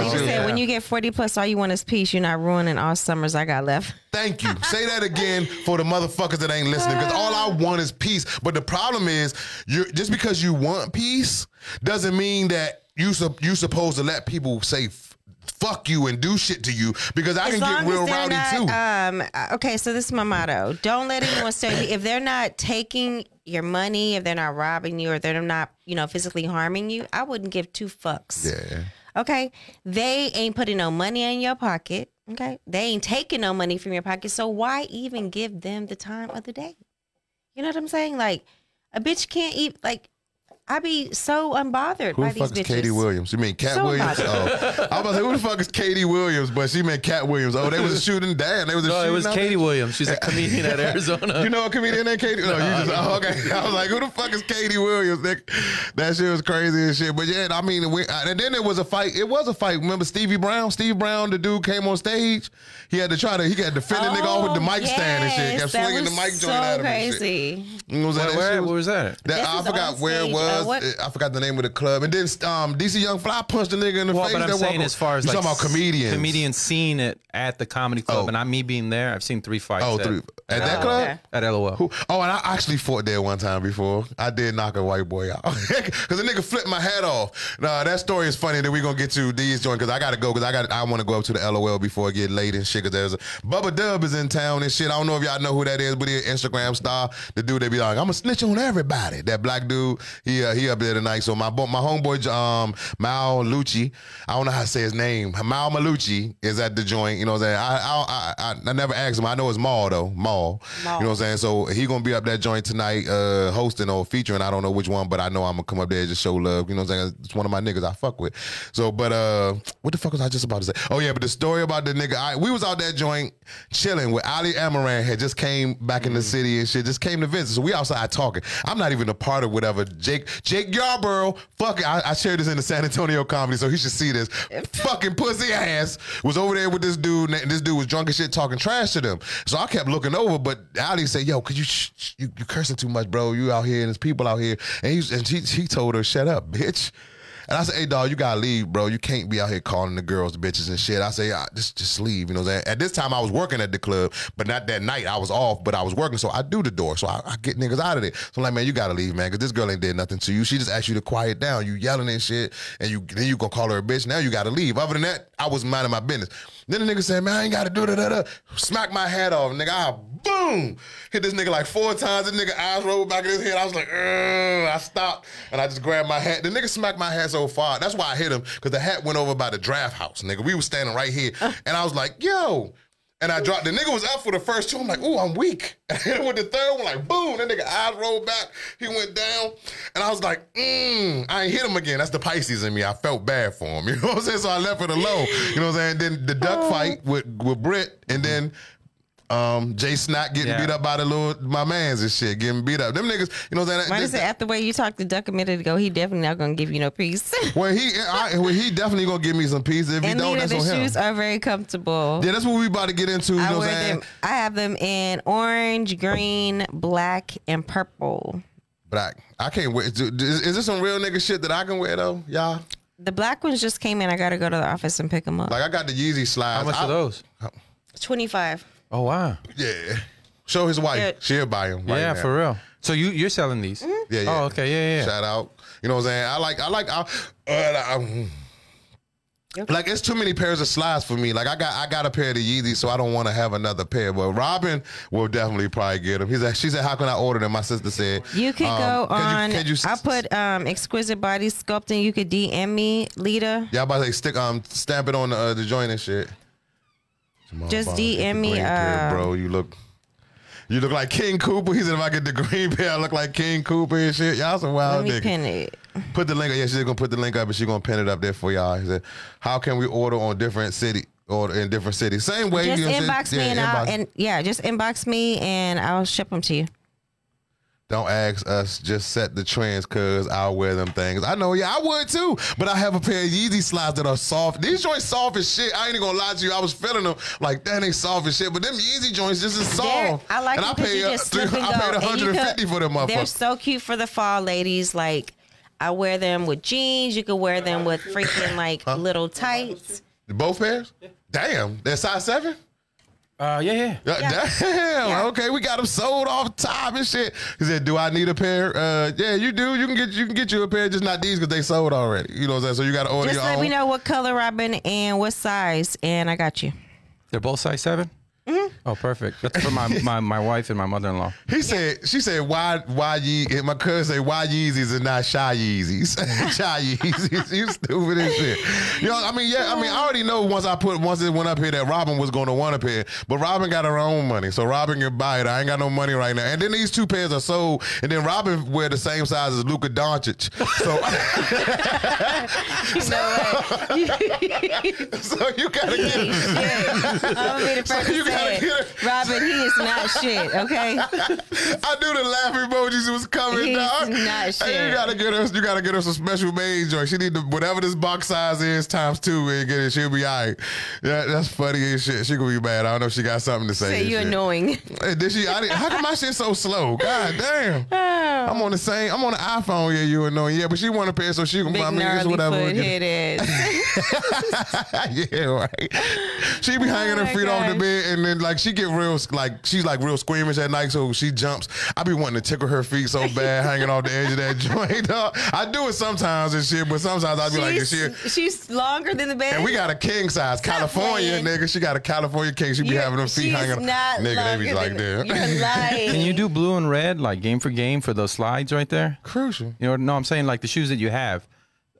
You said yeah. when you get forty plus, all you want is peace. You're not ruining all summers I got left. Thank you. Say that again for the motherfuckers that ain't listening. Because all I want is peace. But the problem is, you just because you want peace doesn't mean that you sup- you supposed to let people say fuck you and do shit to you. Because I As can get real rowdy not, too. um, uh, okay, so this is my motto: Don't let anyone say if they're not taking your money, if they're not robbing you, or they're not, you know, physically harming you. I wouldn't give two fucks. yeah. Okay, they ain't putting no money in your pocket. Okay, they ain't taking no money from your pocket. So why even give them the time of the day? You know what I'm saying? Like a bitch can't eat. Like I be so unbothered Who by the these fuck is bitches. Katie Williams? You mean Katt So Williams? Oh, I was about to say, who the fuck is Katie Williams? But she meant Katt Williams. Oh, they was a shooting. Damn, they was a No, shooting. it was out Katie there? Williams. She's a comedian at Arizona. You know a comedian named Katie? No, you just oh, okay. I was like, who the fuck is Katie Williams? Nick? That shit was crazy and shit. But yeah, I mean, we, and then there was a fight. It was a fight. Remember Stevie Brown? Steve Brown, the dude came on stage. He had to try to. He had to defend the nigga off with the mic stand and shit. Oh, yes, Kept swinging the was mic so joint at him. and shit. crazy. You know what I'm saying? Where, That where, shit was- was that? that, I forgot where it stage. Uh, was. what- I forgot the name of the club. And then um, DC Young Fly punched the nigga in the Well, face. but I'm that saying walk- as far as you like talking about comedians. comedians seeing it at the comedy club, Oh. and not me being there. I've seen three fights. Oh, at, three. At that Oh, club? okay. at LOL. Who- Oh, and I actually fought there one time before. I did knock a white boy out because the nigga flipped my head off. Nah, that story is funny. That we gonna get to these joint because I gotta go because I got I want to go up to the LOL before I get late and shit. Because there's a Bubba Dub is in town and shit. I don't know if y'all know who that is, but he an Instagram star. The dude they be like, I'm gonna snitch on everybody. That black dude, he uh, he up there tonight. So my my homeboy um Mal Lucci, I don't know how to say his name. Mal Malucci is at the joint. You know what I'm saying? I I I, I, never asked him. I know it's Mal though. Mal. You know what I'm saying? So he gonna be up that joint tonight, uh, hosting or featuring. I don't know which one, but I know I'm gonna come up there and just show love. You know what I'm saying? It's one of my niggas I fuck with. So, but uh, what the fuck was I just about to say? Oh yeah, but the story about the nigga, I, we was out that joint chilling with Ali Amaran had just came back in the mm. city and shit, just came to visit. So we outside talking. I'm not even a part of whatever. Jake Jake Yarborough, fuck it. I, I shared this in the San Antonio comedy, so he should see this. fucking pussy ass was over there with this dude, and this dude was drunk and shit talking trash to them. So I kept looking over, but Ali said, "Yo, could you sh- sh- you, you cursing too much, bro? You out here and there's people out here." And he and she, she told her, "Shut up, bitch." And I said, "Hey, dog, you gotta leave, bro. You can't be out here calling the girls bitches and shit." I say, "Just, just leave." You know, what I'm saying? at this time I was working at the club, but not that night. I was off, but I was working, so I do the door, so I, I get niggas out of there. So I'm like, man, you gotta leave, man, because this girl ain't did nothing to you. She just asked you to quiet down. You yelling and shit, and you then you gonna call her a bitch. Now you gotta leave. Other than that, I was minding my business. Then the nigga said, man, I ain't gotta do da da da. Smack my hat off, nigga. I boom hit this nigga like four times. The nigga eyes rolled back in his head. I was like, "Ugh." I stopped and I just grabbed my hat. The nigga smacked my hat so far. That's why I hit him because the hat went over by the draft house, nigga. We was standing right here, uh. and I was like, yo. And I dropped. The nigga was up for the first two. I'm like, ooh, I'm weak. And I hit him with the third one, like boom. That nigga eyes rolled back. He went down, and I was like, mm, I ain't hit him again. That's the Pisces in me. I felt bad for him. You know what I'm saying? So I left it alone. You know what I'm saying? Then the duck fight with with Britt, and then um, Jay Snack getting Yeah. beat up by the little my man's and shit, getting beat up. Them niggas, you know what I'm saying? Why is it after the way you talked to Duck a minute ago? He definitely not gonna give you no peace. Well, he I, well, he definitely gonna give me some peace. If he don't, neither that's the on him. shoes are very comfortable. yeah, that's what we about to get into. You I know what wear I'm saying? them. I have them in orange, green, black, and purple. Black. I can't wait. Is, is this some real nigga shit that I can wear though, y'all? The black ones just came in. I gotta go to the office and pick them up. Like I got the Yeezy slides. How much I- are those? Twenty five. Oh wow. Yeah. Show his wife. Yeah. She'll buy him. Right yeah, now. for real. So you you're selling these? Mm-hmm. Yeah, yeah. Oh, okay. Yeah, yeah. Shout out. You know what I'm saying? I like. I like. I, uh, I, like it's too many pairs of slides for me. Like I got I got a pair of the Yeezys, so I don't want to have another pair. But Robin will definitely probably get them. He like, she said, "How can I order them?" My sister said, You could um, go can you- on. can you, I put um, exquisite body sculpting. You could DM me, Lita. Yeah, I'm about to say stick um stamp it on the uh, the joint and shit. Just DM me, uh, bro. You look. You look like King Cooper. He said, "If I get the green pair, I look like King Cooper and shit." Y'all some wild Let me niggas. pin it. Put the link. up. Yeah, she's gonna put the link up, and she's gonna pin it up there for y'all. He said, "How can we order on different city or in different cities? Same way. Just you know inbox me and Yeah, I'll inbox. and yeah, just inbox me and I'll ship them to you. Don't ask us. Just set the trends, cause I'll wear them things. I know. Yeah, I would too. But I have a pair of Yeezy slides that are soft. These joints soft as shit. I ain't even gonna lie to you. I was feeling them like that. They soft as shit. But them Yeezy joints just as They're- soft. I like and them I paid, you just. I paid 150 could- for them They're so cute for the fall, ladies. Like I wear them with jeans. You could wear them with freaking like little tights. Both pairs? Damn. They're size seven? Uh, yeah, yeah. Yeah, Yeah. Damn. Yeah. Okay, we got them sold off top and shit. He said, "Do I need a pair?" Uh, yeah, you do. You can get you can get you a pair, just not these because they sold already. You know what I'm saying? So you got to order Just your let own. me know what color, Robin, and what size, and I got you. They're both size 7 Mm-hmm. Oh, perfect. That's for my, my, my wife and my mother-in-law. He said, she said, why, why ye, and my cousin said, why Yeezys and not Shy Yeezys? shy Yeezys. You stupid as shit. You know, I mean, yeah, I mean, I already know once I put, once it went up here that Robin was going to want a pair, but Robin got her own money. So Robin can buy it. I ain't got no money right now. And then these two pairs are sold. And then Robin wear the same size as Luka Doncic. So, You know what? so you got to get I'm gonna be the first you to gotta say get it. it. Robin, he is not shit. Okay. I knew the laugh emojis was coming, He's dog. not Hey, you gotta get her. You gotta get her some special made joint. She need to whatever this box size is times two and get it. She'll be alright. Yeah, that's funny as shit. She gonna be mad. I don't know if she got something to say. Say you shit. annoying. Hey, did she? I didn't, how come my shit so slow? God damn. Oh. I'm on the same. I'm on the iPhone. Yeah, you annoying. Yeah, but she want a pair, so she can Big buy me this whatever. foot head ass. yeah, right. She be hanging her Oh my feet off the bed, and then like she get real, like she's like real squeamish at night, so she jumps. I be wanting to tickle her feet so bad, hanging off the edge of that joint. dog. I do it sometimes and shit, but sometimes I be like, She's, shit. she's longer than the bed. And we got a king size, California playing. nigga. She got a California king. She be You're- having them feet hanging. Not nigga, they be longer like than- that. You're lying. Can you do blue and red, like game for game for those slides right there? Crucial. You know, no, I'm saying like the shoes that you have.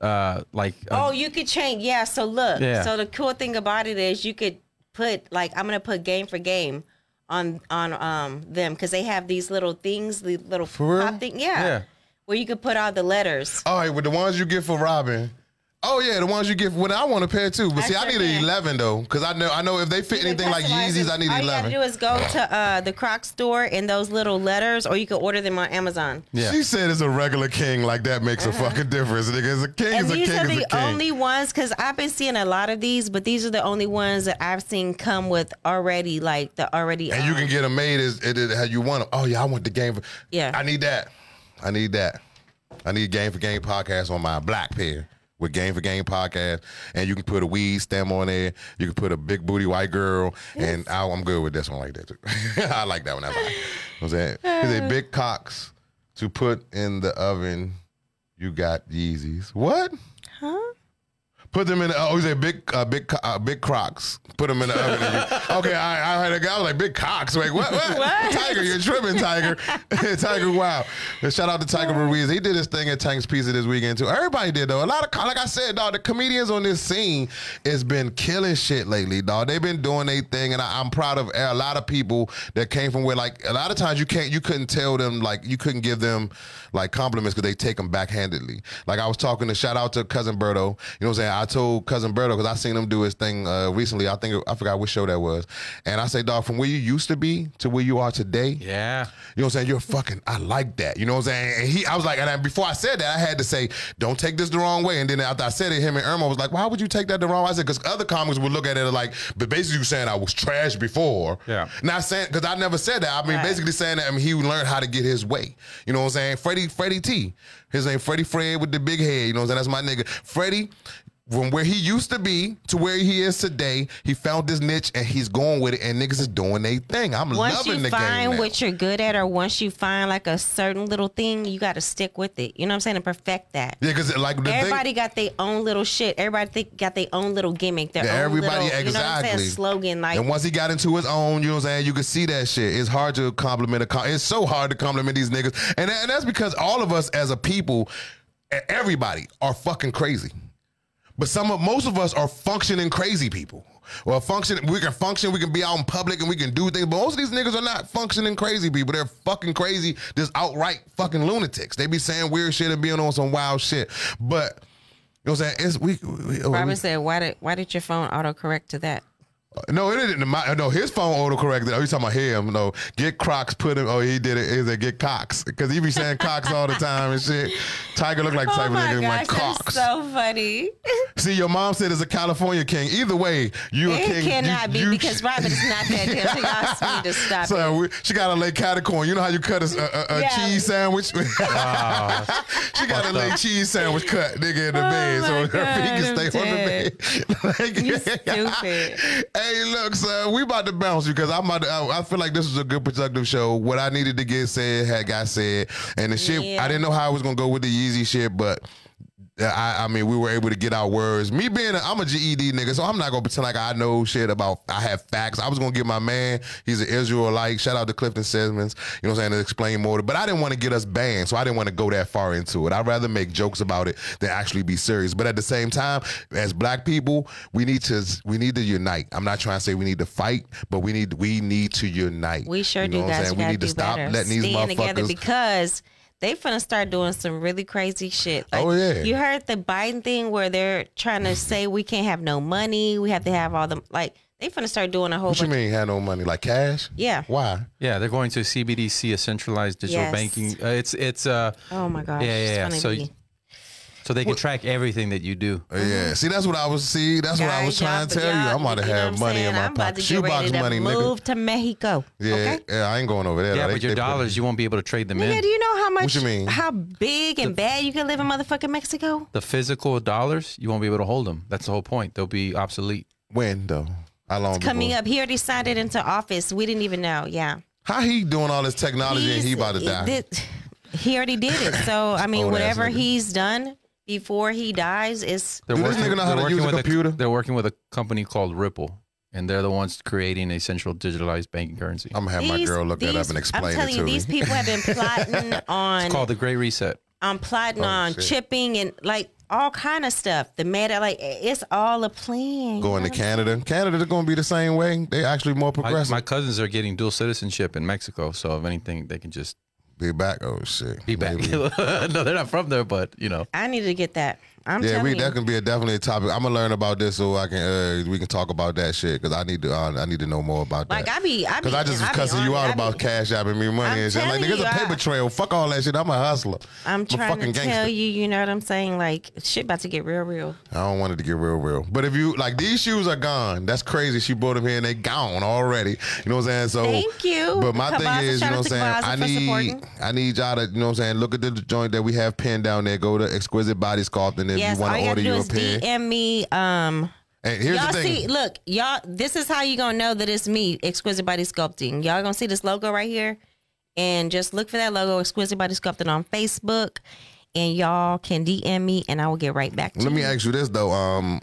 Uh, like uh, Oh, you could change. Yeah. So look. Yeah. So the cool thing about it is you could put like I'm gonna put game for game on on um them because they have these little things, the little For real? thing, yeah, Yeah. where you could put all the letters. All right, with the ones you get for Robin. Oh yeah, the ones you get. Well, I want a pair too, but I see, I need an eleven though, because I know I know if they fit You anything like Yeezys. I need All you eleven. gotta do is go to uh, the Croc store in those little letters, or you can order them on Amazon. Yeah. She said it's a regular king, like that makes a fucking difference. Nigga, it's a king, Uh-huh. And is a these king, are is a the king. only ones because I've been seeing a lot of these, but these are the only ones that I've seen come with already like the already. and you um, can get them made as it, it, how you want them. Oh yeah, I want the game. For, Yeah. I need that. I need that. I need game for game podcast on my black pair with game for game podcast, and you can put a weed stem on there. You can put a big booty white girl, and I, I'm good with this one like that too. I like that one. That's fine. What's that? Is a big cocks to put in the oven. You got Yeezys. What? Huh? Put them in. The, oh, he said big, uh, big, uh, big Crocs. Put them in the oven. you- okay, I, I had a guy I was like big cocks. Like what? What? What? Tiger, you're tripping, Tiger. Tiger, wow. And shout out to Tiger Ruiz. He did his thing at Tank's Pizza this weekend too. Everybody did though. A lot of, like I said, dog. The comedians on this scene has been killing shit lately, dog. They've been doing their thing, and I, I'm proud of a lot of people that came from where, like, a lot of times you can't, you couldn't tell them, like, you couldn't give them like compliments because they take them backhandedly. Like I was talking to shout out to cousin Berto. You know what I'm saying? I told cousin Berto because I seen him do his thing uh, recently. I think I forgot which show that was, and I say, dog, from where you used to be to where you are today. Yeah. You know what I'm saying? You're fucking. I like that. You know what I'm saying? And he, I was like, and I, before I said that, I had to say, don't take this the wrong way. And then after I said it, him and Irma was like, why would you take that the wrong way? I said, because other comics would look at it like, but basically you saying I was trash before. Yeah. Not saying because I never said that. I mean, Right. basically saying that I mean, he learned how to get his way. You know what I'm saying? Freddie, Freddie T. His name Freddie Fred with the big head. You know what I'm saying? That's my nigga. Freddie. From where he used to be to where he is today, he found this niche and he's going with it, and niggas is doing their thing. I'm once loving the game. Once you find what you're good at, or once you find like a certain little thing, you got to stick with it. You know what I'm saying? To perfect that. Yeah, because like the thing, Everybody got their own little shit. Everybody think, got their own little gimmick. Their Yeah, own everybody little, you know what I'm saying? Slogan like and once he got into his own, you know what I'm saying, you could see that shit. It's hard to compliment a it's so hard to compliment these niggas. And, and that's because all of us as a people, everybody are fucking crazy. But some of most of us are functioning crazy people. Well, function we can function, we can be out in public and we can do things. But most of these niggas are not functioning crazy people. They're fucking crazy, just outright fucking lunatics. They be saying weird shit and being on some wild shit. But you know what I'm saying? It's we, we, we oh, Robert said, "Why did why did your phone autocorrect to that?" No, it didn't. My, no, his phone autocorrected. Oh, you talking about him? No, get Crocs. Put him. Oh, he did it. Is it get Cox? Because he be saying Cox all the time and shit. Tiger look like the Oh type of nigga like gosh, Cox. so funny. See, your mom said it's a California king. Either way, you a It king. cannot you, be you- because Robert is not that good. She asked me to stop. So we, she got a lay catacorn. You know how you cut a, a, a Yeah. cheese sandwich? Ah. she got a lay cheese sandwich cut, nigga, in the Oh bed, so my her feet can God, stay I'm on the bed. Like- You stupid. Hey, look, son, we about to bounce you because I'm about to, I, I feel like this was a good productive show. What I needed to get said had got said, and the shit I didn't know how I was gonna go with the Yeezy shit, but. I, I mean, we were able to get our words. Me being, a, I'm a GED nigga, so I'm not gonna pretend like I know shit about. I have facts. I was gonna get my man. He's an Israelite. Shout out to Clifton Sedmons. You know what I'm saying to explain more. But I didn't want to get us banned, so I didn't want to go that far into it. I'd rather make jokes about it than actually be serious. But at the same time, as black people, we need to we need to unite. I'm not trying to say we need to fight, but we need we need to unite. We sure You know do, what I'm guys. saying? We, need to stop better. letting these together motherfuckers. because they finna start doing some really crazy shit. Like, Oh, yeah. You heard the Biden thing where they're trying to say we can't have no money. We have to have all the like. They finna start doing a whole What you bunch. mean had no money like cash? Yeah. Why? Yeah, they're going to CBDC, a centralized digital Yes. banking. Uh, it's it's uh Oh my gosh. yeah yeah, it's yeah. gonna So be- so they can track everything that you do. Uh, Yeah, see, that's what I was. See, that's what I was Guys, trying to tell you. I'm about to have money saying? in my I'm pocket. Shoebox ready to money, move nigga. to Mexico. Yeah, Okay. yeah, I ain't going over there. Yeah, though. but your they put- dollars, you won't be able to trade them Nigga, in. do you know how much? you mean? How big and bad you can live in motherfucking Mexico? The physical dollars, you won't be able to hold them. That's the whole point. They'll be obsolete. When though? How long? Coming before? up, he already signed it into office. We didn't even know. Yeah. How he doing all this technology and he He's- about to die? thi- he already did it. So I mean, Old ass whatever nigga. he's done before he dies is They're Do this nigga know how they're to use a with computer? they're working with a company called Ripple, and they're the ones creating a central digitalized banking currency. I'm gonna have my girl look that up and explain I'm telling it you, to these people have been plotting on It's called the Great Reset. on plotting Oh, on shit. chipping and like all kind of stuff. The meta, like it's all a plan. you Going know to what I'm Canada. Canada's going to be the same way. They actually more My, progressive. my cousins are getting dual citizenship in Mexico, so if anything, they can just be back. Oh shit. be back. No, they're not from there, but you know. I need to get that. I'm Yeah, we you. that can be a, definitely a topic. I'm gonna learn about this so I can uh, we can talk about that shit because I need to uh, I need to know more about like that. I be, I be, Because I just was cussing you out I be- about cash apping me money I'm and shit. Like, it's a paper trail. Fuck all that shit. I'm a hustler. I'm a trying to fucking tell gangster. you, you know what I'm saying? Like shit about to get real, real. I don't want it to get real, real. But if you like these shoes are gone. That's crazy. She brought them here and they gone already. You know what I'm saying? So Thank you. But my thing Kabaza, is, you know what I'm saying? I need. I need y'all to, you know what I'm saying, look at the joint that we have pinned down there. Go to Exquisite Body Sculpting if Yes, you all want you to have order to do you pair. DM me. Um, And here's y'all the thing. see, look, y'all. This is how you gonna know that it's me, Exquisite Body Sculpting. Y'all gonna see this logo right here, and just look for that logo, Exquisite Body Sculpting on Facebook, and y'all can DM me, and I will get right back to you. Let you. me ask you this though. Um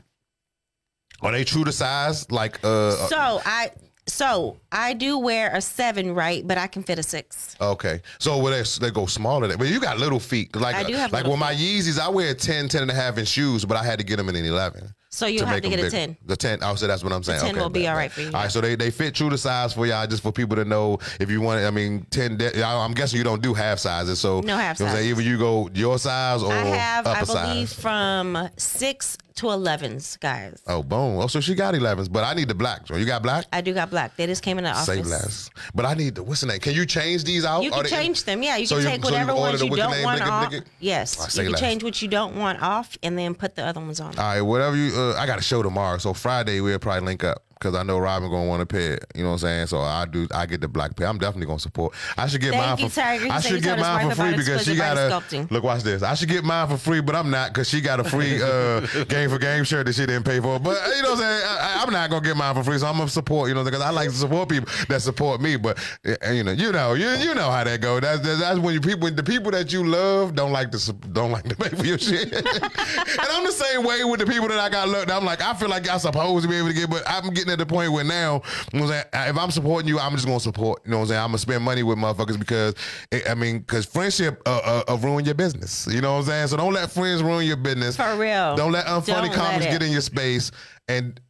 are they true to size? Like uh So I, so I do wear a seven, right? But I can fit a six. Okay. So well, they, they go smaller than but you got little feet. Like I do have uh, like little with my Yeezys, I wear 10, 10 and a half inch shoes, but I had to get them in an 11. So you have to get a bigger. ten. The 10. Oh, so that's what I'm saying. The 10 okay, will be all bet. for you. All right, so they, they fit true to size for y'all, just for people to know if you want it. I mean, 10, I'm guessing you don't do half sizes. So, No half you know what I'm saying? sizes. Either you go your size or I have, I believe, size. from six to 11s, guys. Oh, boom. Oh, so she got 11s, but I need the black. So you got black? I do got black. They just came in the office. Say less. But I need the, what's the name? Can you change these out? You can they- change them. Yeah, you So can you- take so you whatever can ones you don't want off. I Yes, say you can less. change what you don't want off, and then put the other ones on. All right, whatever you. Uh, I got a show tomorrow, so Friday we'll probably link up because I know Robin gonna want to pair. You know what I'm saying? So I do. I get the black pair. I'm definitely gonna support. I should get Thank mine for. You I should get mine for free because she got a. sculpting. Look, watch this. I should get mine for free, but I'm not because she got a free uh, game for game shirt that she didn't pay for. But you know what I'm saying? I, I'm not gonna get mine for free, so I'm gonna support. You know, because I like to support people that support me. But uh, you know, you know, you you know how that go. That's that's, that's when you people the people that you love don't like to don't like to pay for your shit. and I'm the same way with the people that I got looked. I'm like, I feel like I'm supposed to be able to get, but I'm getting at the point where now, you know what I'm saying, if I'm supporting you, I'm just gonna support. You know what I'm saying? I'm gonna spend money with motherfuckers because eh, I mean, because friendship uh, uh, uh, ruin your business. You know what I'm saying? So don't let friends ruin your business. For real. Don't let unfunny Don't let comments it. get in your space and.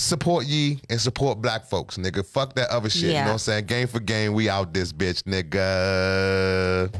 Support ye and support black folks, nigga. Fuck that other shit. You know what I'm saying? Game for game, we out this bitch, nigga.